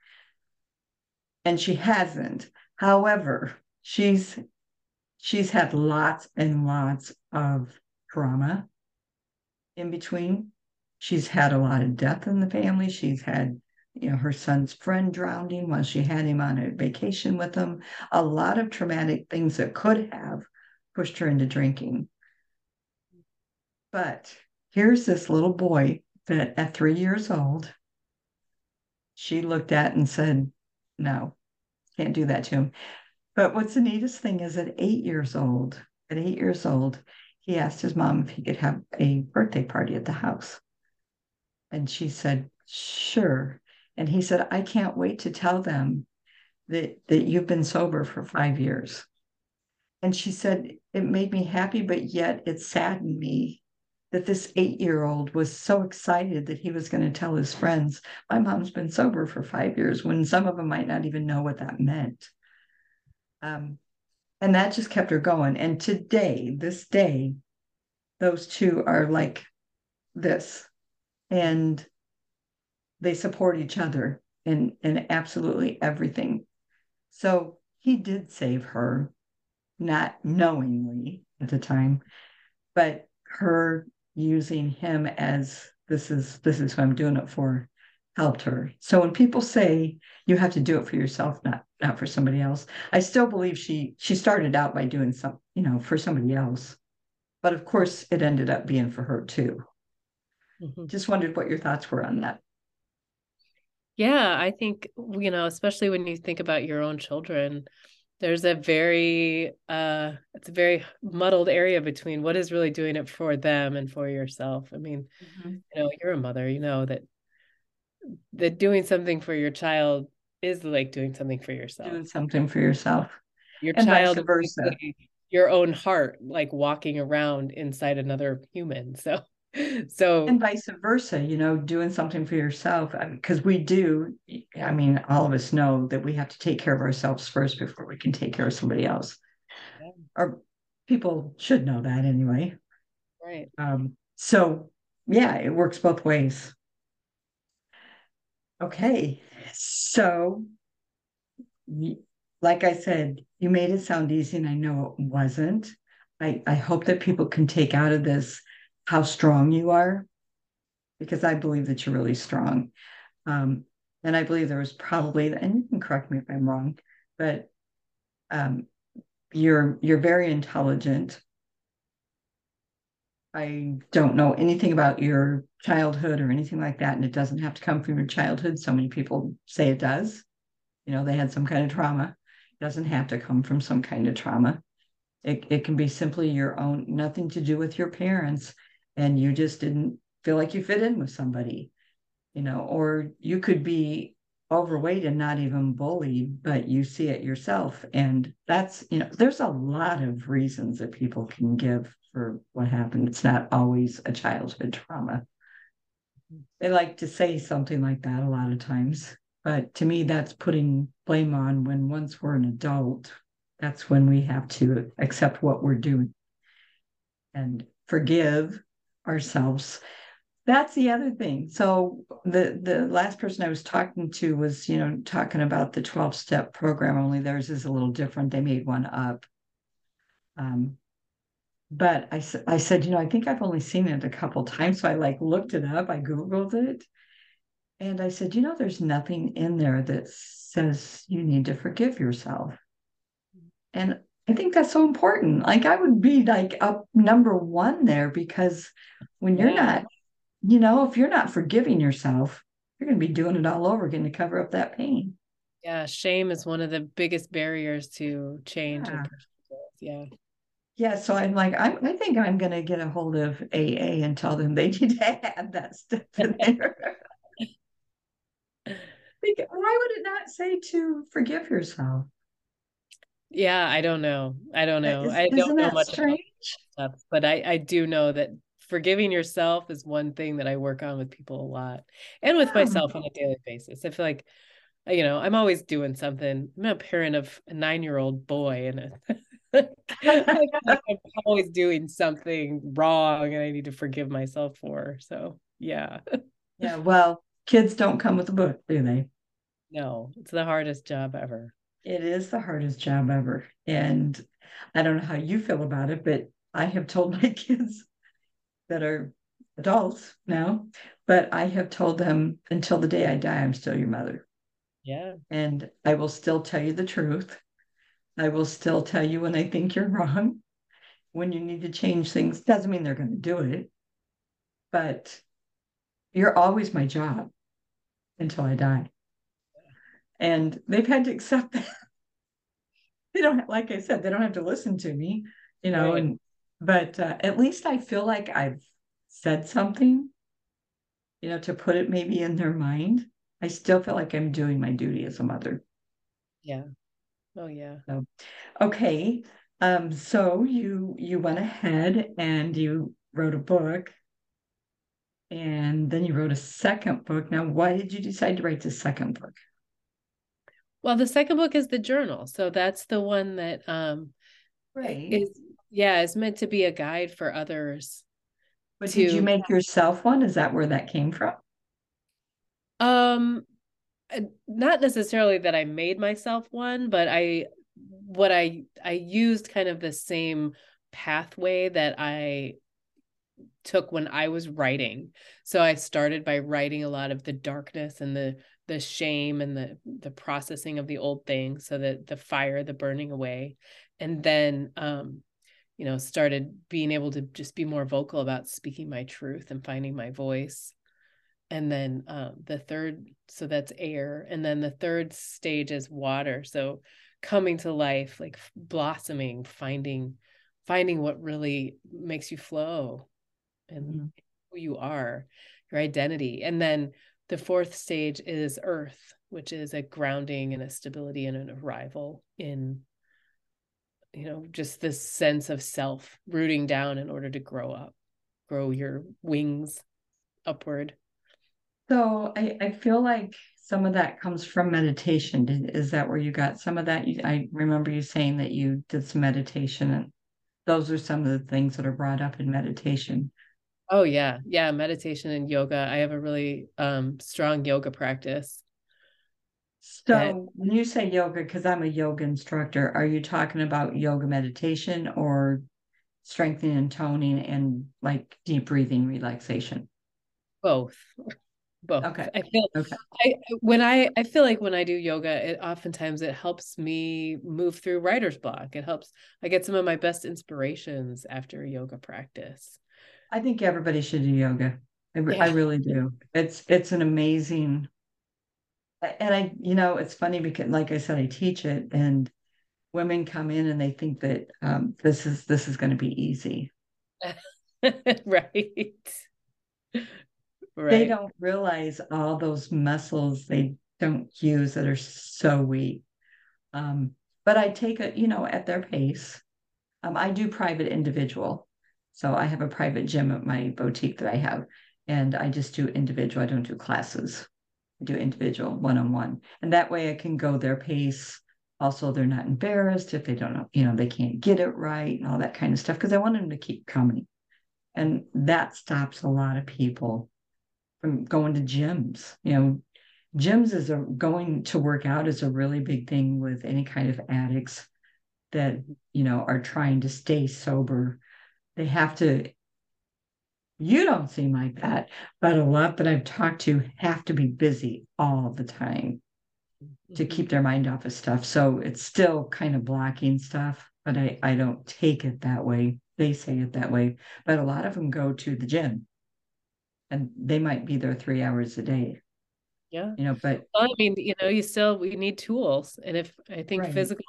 And she hasn't. However, she's she's had lots and lots of trauma in between. She's had a lot of death in the family. She's had, you know, her son's friend drowning while she had him on a vacation with him. A lot of traumatic things that could have pushed her into drinking. But here's this little boy that at three years old, she looked at and said, No, can't do that to him. But what's the neatest thing is at eight years old, at eight years old, he asked his mom if he could have a birthday party at the house. And she said, Sure. And he said, I can't wait to tell them that, that you've been sober for five years. And she said, It made me happy, but yet it saddened me that this eight year old was so excited that he was going to tell his friends, My mom's been sober for five years, when some of them might not even know what that meant. Um, and that just kept her going. And today, this day, those two are like this. And they support each other in, in absolutely everything. So he did save her, not knowingly at the time, but her using him as this is this is who I'm doing it for helped her. So when people say you have to do it for yourself, not not for somebody else, I still believe she she started out by doing some, you know, for somebody else. But of course it ended up being for her too. Mm-hmm. Just wondered what your thoughts were on that. Yeah, I think, you know, especially when you think about your own children, there's a very uh it's a very muddled area between what is really doing it for them and for yourself i mean mm-hmm. you know you're a mother you know that that doing something for your child is like doing something for yourself doing something for yourself your and child versa. your own heart like walking around inside another human so so and vice versa you know doing something for yourself because we do i mean all of us know that we have to take care of ourselves first before we can take care of somebody else. Yeah. or people should know that anyway. Right. Um so yeah it works both ways. Okay so like i said you made it sound easy and i know it wasn't. I i hope that people can take out of this how strong you are, because I believe that you're really strong. Um, and I believe there was probably, and you can correct me if I'm wrong, but um, you're you're very intelligent. I don't know anything about your childhood or anything like that, and it doesn't have to come from your childhood. So many people say it does. You know, they had some kind of trauma. It doesn't have to come from some kind of trauma. It, it can be simply your own, nothing to do with your parents and you just didn't feel like you fit in with somebody, you know, or you could be overweight and not even bullied, but you see it yourself. And that's, you know, there's a lot of reasons that people can give for what happened. It's not always a childhood trauma. They like to say something like that a lot of times. But to me, that's putting blame on when once we're an adult, that's when we have to accept what we're doing and forgive ourselves. That's the other thing. So the the last person i was talking to was you know talking about the 12 step program only theirs is a little different. They made one up. Um but I, I said you know i think i've only seen it a couple times. So i like looked it up. I googled it. And I said, you know, there's nothing in there that says you need to forgive yourself. And I think that's so important. Like I would be like up number one there because when you're yeah. not, you know, if you're not forgiving yourself, you're going to be doing it all over again to cover up that pain. Yeah, shame is one of the biggest barriers to change yeah. Yeah. Yeah, so I'm like, I'm, I think I'm going to get a hold of AA and tell them they need to add that stuff in there. why would it not say to forgive yourself? Yeah, I don't know. I don't know. Is, I don't know much strange? about stuff, but I I do know that forgiving yourself is one thing that I work on with people a lot, and with myself on a daily basis. I feel like, uh, you know, I'm always doing something. I'm a parent of a nine year old boy, and I'm always doing something wrong, and I need to forgive myself for. So yeah. Yeah. Well, kids don't come with a book, do they? No, it's the hardest job ever. It is the hardest job ever. And I don't know how you feel about it, but I have told my kids that are adults now, but I have told them until the day I die, I'm still your mother. Yeah. And I will still tell you the truth. I will still tell you when I think you're wrong. When you need to change things, doesn't mean they're going to do it, but you're always my job until I die and they've had to accept that. they don't, like I said, they don't have to listen to me, you know. Right. And but uh, at least I feel like I've said something, you know, to put it maybe in their mind. I still feel like I'm doing my duty as a mother. Yeah. Oh yeah. So, okay. Um, so you you went ahead and you wrote a book and then you wrote a second book. Now, why did you decide to write the second book? Well, the second book is the journal. So that's the one that um right. is yeah, is meant to be a guide for others. But to, did you make yourself one? Is that where that came from? Um uh, not necessarily that I made myself one, but I what I I used kind of the same pathway that I took when I was writing. So I started by writing a lot of the darkness and the the shame and the the processing of the old things so that the fire the burning away. And then um you know started being able to just be more vocal about speaking my truth and finding my voice. And then um, the third so that's air. And then the third stage is water. So coming to life like blossoming finding finding what really makes you flow and mm-hmm. who you are your identity. And then the fourth stage is earth, which is a grounding and a stability and an arrival in, you know, just this sense of self rooting down in order to grow up, grow your wings upward. So I, I feel like some of that comes from meditation. Is that where you got some of that? I remember you saying that you did some meditation, and those are some of the things that are brought up in meditation. Oh yeah. Yeah, meditation and yoga. I have a really um strong yoga practice. So that... when you say yoga, because I'm a yoga instructor, are you talking about yoga meditation or strengthening and toning and like deep breathing relaxation? Both. Both. Okay. I feel okay. I when I I feel like when I do yoga, it oftentimes it helps me move through writer's block. It helps I get some of my best inspirations after yoga practice. I think everybody should do yoga. I, yeah. I really do. It's it's an amazing and I, you know, it's funny because like I said, I teach it and women come in and they think that um, this is this is going to be easy. right. Right. They don't realize all those muscles they don't use that are so weak. Um, but I take it, you know, at their pace. Um, I do private individual. So I have a private gym at my boutique that I have, and I just do individual. I don't do classes. I do individual one on one. And that way I can go their pace. Also, they're not embarrassed if they don't know, you know, they can't get it right and all that kind of stuff because I want them to keep coming. And that stops a lot of people from going to gyms. You know, gyms is a going to work out is a really big thing with any kind of addicts that, you know, are trying to stay sober they have to You don't seem like that, but a lot that I've talked to have to be busy all the time to Mhm. keep their mind off of stuff. So it's still kind of blocking stuff, but I, I don't take it that way. They say it that way, but a lot of them go to the gym and they might be there three hours a day, Yeah. you know, but Well, I mean, you know, you still we need tools. And if I think Right. physical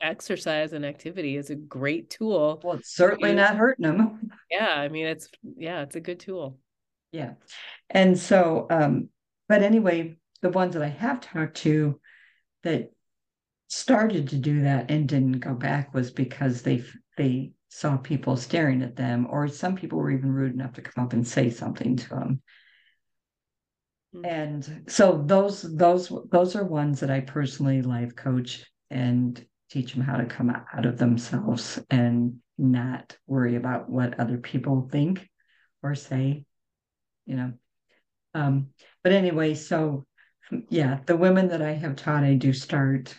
exercise and activity is a great tool. well, it's certainly not hurting them. Yeah, I mean it's yeah, it's a good tool. Yeah. And so, um, but anyway, the ones that I have talked to that started to do that and didn't go back was because they they saw people staring at them, or some people were even rude enough to come up and say something to them. Mm. And so those those those are ones that I personally life coach and teach them how to come out of themselves and not worry about what other people think or say, you know. Um, but anyway, so yeah, the women that I have taught, I do start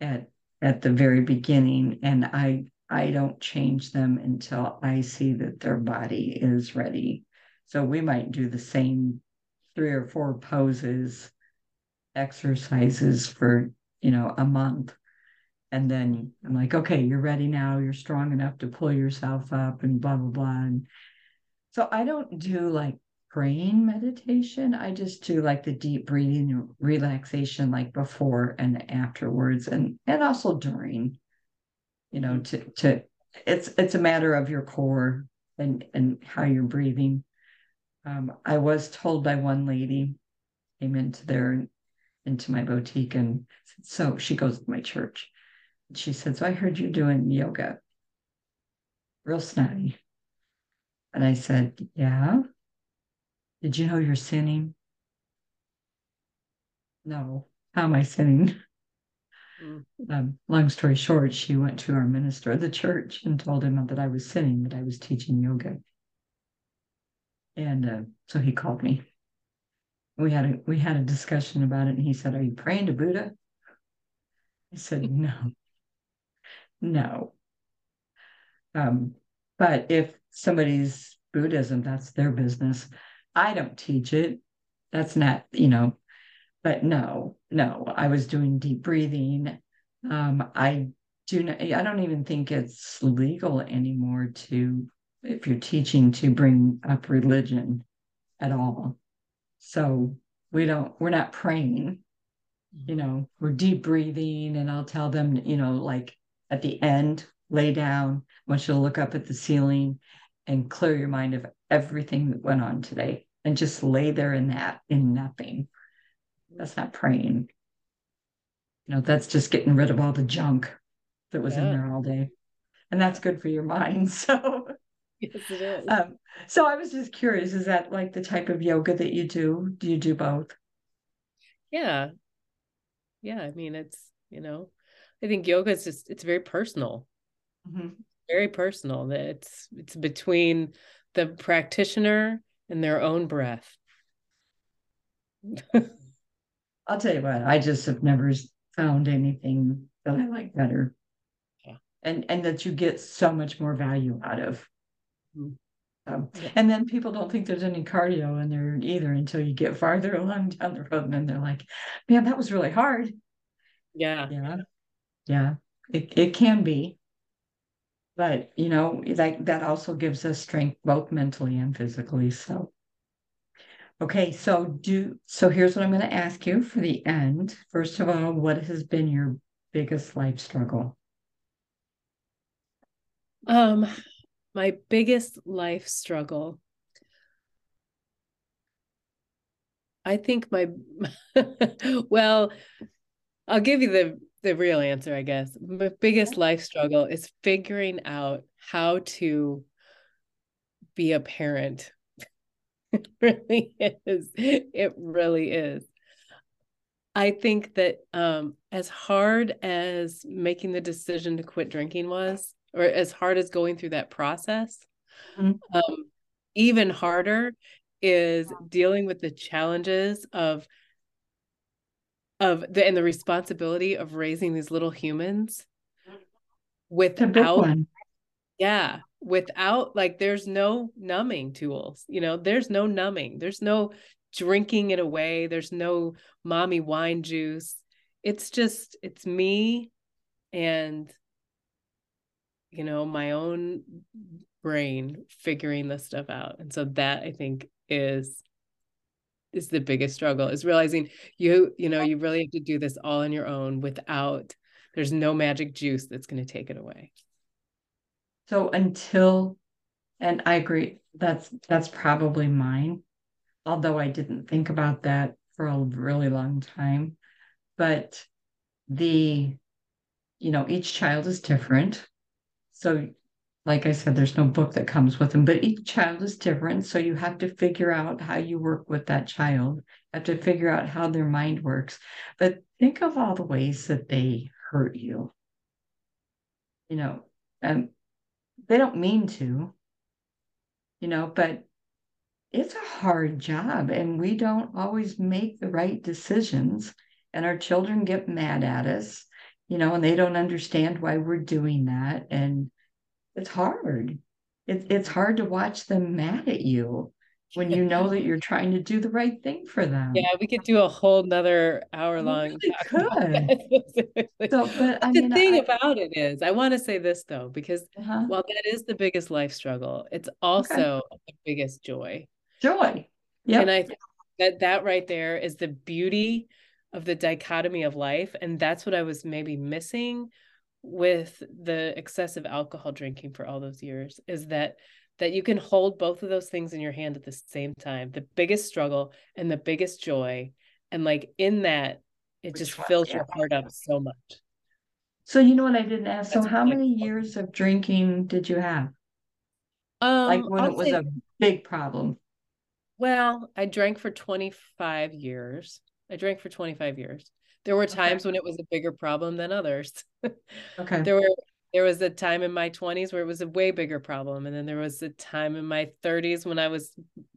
at at the very beginning, and I I don't change them until I see that their body is ready. So we might do the same three or four poses, exercises for you know a month. And then I'm like, okay, you're ready now. You're strong enough to pull yourself up and blah, blah, blah. And so I don't do like brain meditation. I just do like the deep breathing relaxation like before and afterwards and and also during. You know, to to it's it's a matter of your core and and how you're breathing. Um, I was told by one lady came into their into my boutique and said, so she goes to my church. She said, So I heard you doing yoga. Real snotty. And I said, Yeah. Did you know you're sinning? No. How am I sinning? Mm. Um, long story short, she went to our minister of the church and told him that I was sinning, that I was teaching yoga. And uh, so he called me. We had a we had a discussion about it, and he said, "Are you praying to Buddha?" I said, "No, no." Um, but if somebody's Buddhism, that's their business. I don't teach it. That's not, you know, but no, no, I was doing deep breathing. Um, I do not, I don't even think it's legal anymore to, if you're teaching to bring up religion at all. So we don't, we're not praying, you know, we're deep breathing and I'll tell them, you know, like at the end, lay down, I want you to look up at the ceiling and clear your mind of everything that went on today and just lay there in that, in nothing. That's not praying. You know, that's just getting rid of all the junk that was in there all day. And that's good for your mind. So, Yes, it is. um, so I was just curious, is that like the type of yoga that you do? Do you do both? yeah. Yeah, I mean it's, you know, I think yoga is just it's very personal. Mhm. Very personal. That it's it's between the practitioner and their own breath. I'll tell you what, I just have never found anything that I like better. Yeah. And and that you get so much more value out of. Mhm. Um, Yeah. and then people don't think there's any cardio in there either until you get farther along down the road, and then they're like, "Man, that was really hard." Yeah. Yeah, yeah, it it can be, but you know, that that also gives us strength both mentally and physically. So, okay, so do so. Here's what I'm going to ask you for the end. First of all, what has been your biggest life struggle? Um, my biggest life struggle. I think my well, I'll give you the the real answer, I guess. My biggest life struggle is figuring out how to be a parent. It really is. It really is. I think that um, as hard as making the decision to quit drinking was, or as hard as going through that process, Mhm. um, even harder is dealing with the challenges of of the and the responsibility of raising these little humans It's a big without yeah without like there's no numbing tools you know there's no numbing there's no drinking it away there's no mommy wine juice. It's just it's me and you know my own brain figuring this stuff out. And so that i think is is the biggest struggle is realizing you you know you really have to do this all on your own without there's no magic juice that's going to take it away so until, and I agree, that's that's probably mine. Although I didn't think about that for a really long time. But the, you know, each child is different. So, like I said, there's no book that comes with them, but each child is different. So you have to figure out how you work with that child. You have to figure out how their mind works. But think of all the ways that they hurt you. You know, and they don't mean to, you know, but it's a hard job and we don't always make the right decisions and our children get mad at us, you know, and they don't understand why we're doing that. And it's hard. It's it's hard to watch them mad at you when you know that you're trying to do the right thing for them. Yeah, we could do a whole nother hour long. We could. so, but I the mean, thing I, about it is, I want to say this though, because uh-huh. while that is the biggest life struggle, it's also okay. the biggest joy. Joy. Yeah. And I think that that right there is the beauty of the dichotomy of life. And that's what I was maybe missing with the excessive alcohol drinking for all those years is that that you can hold both of those things in your hand at the same time the biggest struggle and the biggest joy. And like in that it Which just one? fills yeah. your heart up so much. So you know what i didn't ask? That's so how many years of drinking did you have? Um like when I'll it was say, a big problem. Well i drank for 25 years. I drank for 25 years there were times okay. when it was a bigger problem than others okay there were there was a time in my 20s where it was a way bigger problem and then there was a time in my 30s when i was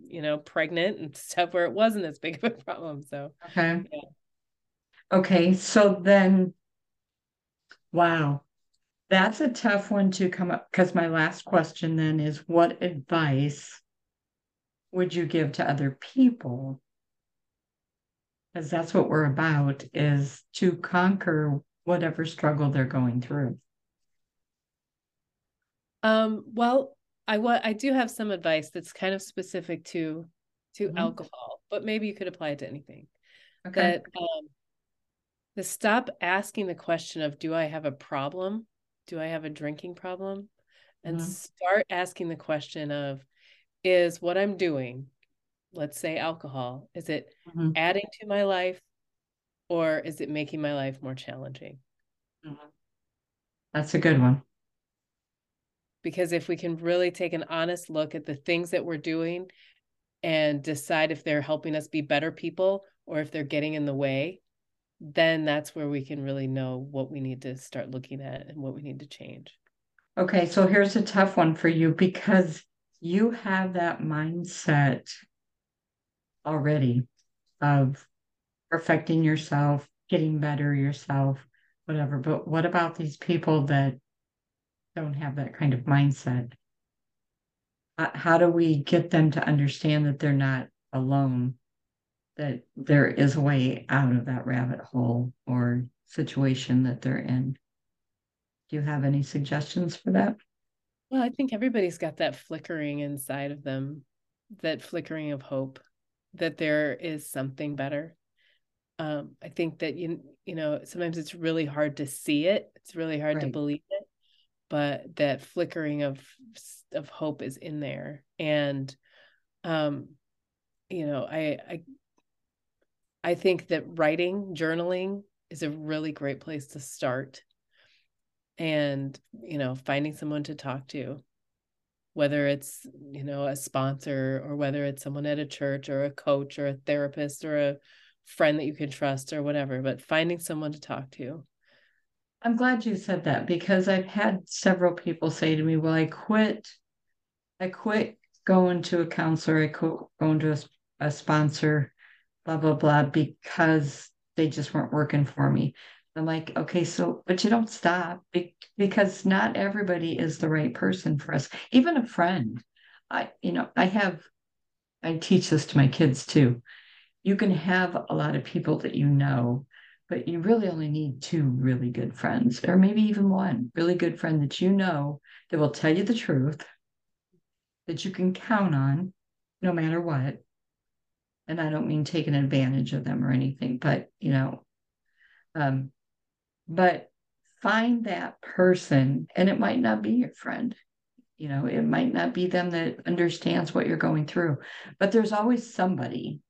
you know pregnant and stuff where it wasn't as big of a problem so okay yeah. okay so then wow that's a tough one to come up because my last question then is what advice would you give to other people because that's what we're about is to conquer whatever struggle they're going through um, well, I what I do have some advice that's kind of specific to to mm-hmm. alcohol, but maybe you could apply it to anything. Okay. That um, to stop asking the question of do I have a problem? Do I have a drinking problem? And mm-hmm. start asking the question of is what I'm doing, let's say alcohol, is it mm-hmm. adding to my life or is it making my life more challenging? Mm-hmm. That's a good one because if we can really take an honest look at the things that we're doing and decide if they're helping us be better people or if they're getting in the way then that's where we can really know what we need to start looking at and what we need to change okay so here's a tough one for you because you have that mindset already of perfecting yourself getting better yourself whatever. But what about these people that don't have that kind of mindset? How do we get them to understand that they're not alone that there is a way out of that rabbit hole or situation that they're in? Do you have any suggestions for that? Well i think everybody's got that flickering inside of them that flickering of hope that there is something better. Um, i think that you you know sometimes it's really hard to see it. It's really hard right. to believe it but that flickering of of hope is in there. And um you know i i i think that writing journaling is a really great place to start. And you know finding someone to talk to whether it's you know a sponsor or whether it's someone at a church or a coach or a therapist or a friend that you can trust or whatever but finding someone to talk to I'm glad you said that because I've had several people say to me, well, I quit, I quit going to a counselor, I quit going to a, a sponsor, blah, blah, blah, because they just weren't working for me. I'm like, okay, so, but you don't stop because not everybody is the right person for us. Even a friend. I, you know, I have, I teach this to my kids too. You can have a lot of people that you know, but you really only need two really good friends, or maybe even one really good friend that you know that will tell you the truth, that you can count on no matter what. And I don't mean taking advantage of them or anything, but you know, um, but find that person, and it might not be your friend. You know, it might not be them that understands what you're going through, but there's always somebody.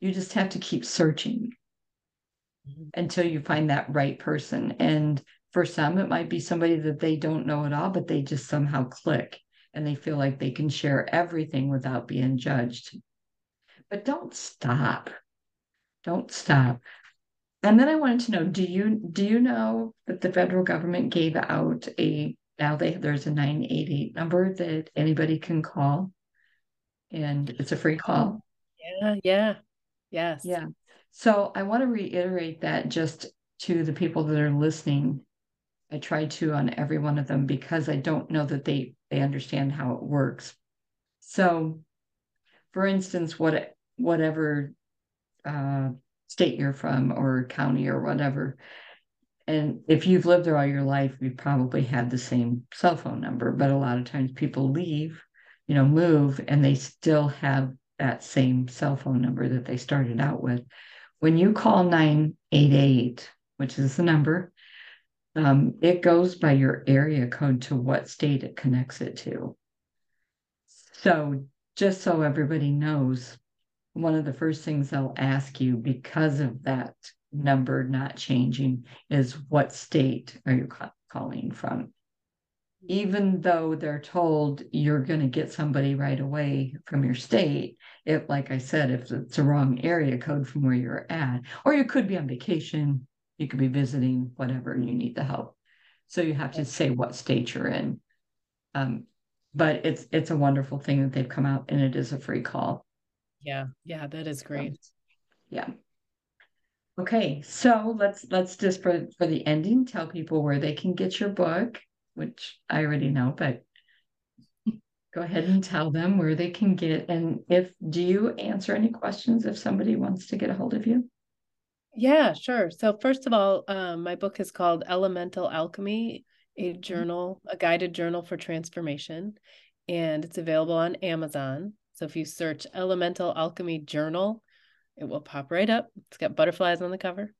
You just have to keep searching mm-hmm. until you find that right person. And for some, it might be somebody that they don't know at all, but they just somehow click and they feel like they can share everything without being judged. But don't stop. Don't stop. And then I wanted to know, do you do you know that the federal government gave out a now they there's a 988 number that anybody can call and it's a free call. Yeah, yeah. Yes. Yeah. So I want to reiterate that just to the people that are listening. I try to on every one of them because I don't know that they they understand how it works. So for instance, what whatever uh, state you're from or county or whatever. And if you've lived there all your life, you've probably had the same cell phone number. But a lot of times people leave, you know, move, and they still have that same cell phone number that they started out with. When you call 988, which is the number, um, it goes by your area code to what state it connects it to. So, just so everybody knows, one of the first things they'll ask you because of that number not changing is what state are you calling from? Even though they're told you're going to get somebody right away from your state, if, like I said, if it's a wrong area code from where you're at, or you could be on vacation, you could be visiting, whatever, and you need the help. So you have to say what state you're in. Um, but it's it's a wonderful thing that they've come out, and it is a free call. Yeah, yeah, that is great. Yeah. Okay, so let's let's just for for the ending tell people where they can get your book, which I already know, but go ahead and tell them where they can get and if do you answer any questions if somebody wants to get a hold of you? Yeah, sure. So first of all, um, my book is called Elemental Alchemy, a mm-hmm. journal, a guided journal for transformation, and it's available on Amazon. So if you search Elemental Alchemy Journal, it will pop right up. It's got butterflies on the cover.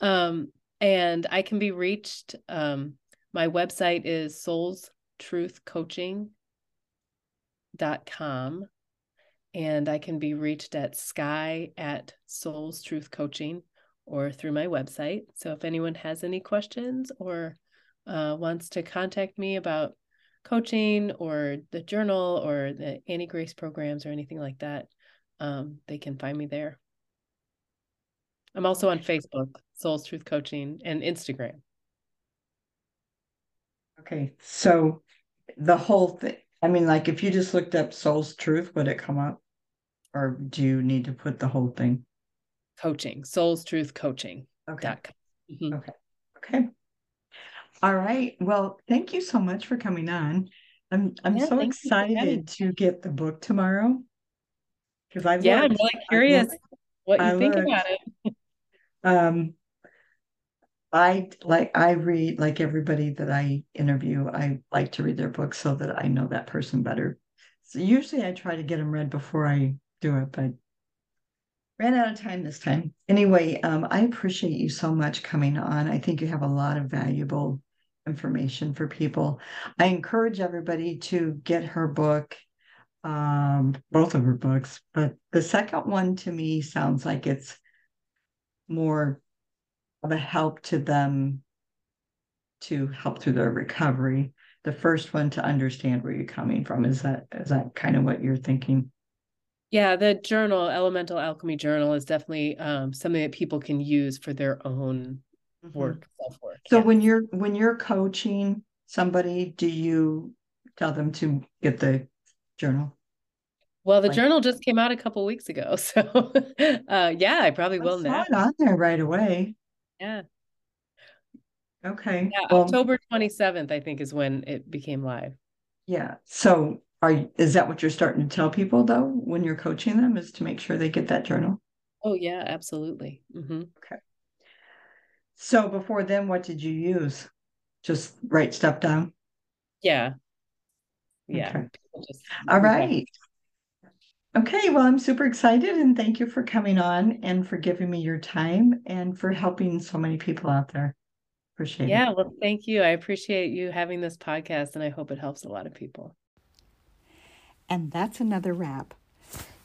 Um, and I can be reached. Um, my website is soulstruthcoaching.com. And I can be reached at sky at Souls Truth Coaching or through my website. So if anyone has any questions or uh, wants to contact me about coaching or the journal or the Annie Grace programs or anything like that, um, they can find me there. I'm also on Facebook, Souls Truth Coaching, and Instagram. Okay, so the whole thing. I mean, like if you just looked up Souls Truth, would it come up, or do you need to put the whole thing? Coaching, Souls Truth Coaching. Okay. Mm-hmm. Okay. Okay. All right. Well, thank you so much for coming on. I'm I'm yeah, so excited to get the book tomorrow. Because I yeah, I'm really curious what you I think looked. about it. um I like I read like everybody that I interview, I like to read their books so that I know that person better. So usually I try to get them read before I do it, but ran out of time this time. Anyway, um, I appreciate you so much coming on. I think you have a lot of valuable information for people. I encourage everybody to get her book, um, both of her books, but the second one to me sounds like it's more of a help to them to help through their recovery. The first one to understand where you're coming from. Is that is that kind of what you're thinking? Yeah, the journal, Elemental Alchemy Journal, is definitely um, something that people can use for their own. Work, self work. So yeah. when you're when you're coaching somebody, do you tell them to get the journal? Well, the like, journal just came out a couple weeks ago, so uh, yeah, I probably I will now. It on there right away. Yeah. Okay. Yeah, well, October 27th, I think, is when it became live. Yeah. So are is that what you're starting to tell people though when you're coaching them is to make sure they get that journal? Oh yeah, absolutely. Mm-hmm. Okay. So before then, what did you use? Just write stuff down? Yeah. Yeah. Okay. Just, All right. Okay, well, I'm super excited and thank you for coming on and for giving me your time and for helping so many people out there. Appreciate yeah, it. well, thank you. I appreciate you having this podcast and I hope it helps a lot of people. And that's another wrap.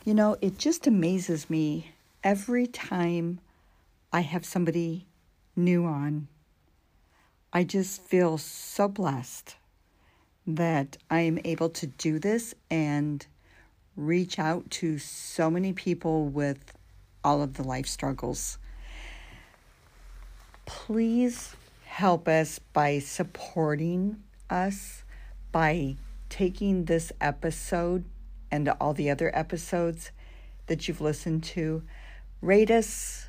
You know, it just amazes me every time I have somebody new on. I just feel so blessed that I am able to do this and reach out to so many people with all of the life struggles. Please help us by supporting us, by taking this episode and all the other episodes that you've listened to. Rate us,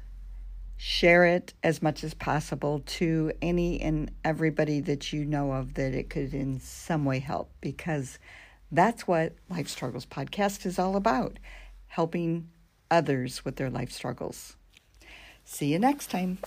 share it as much as possible to any and everybody that you know of that it could in some way help because that's what Life Struggles Podcast is all about helping others with their life struggles. See you next time.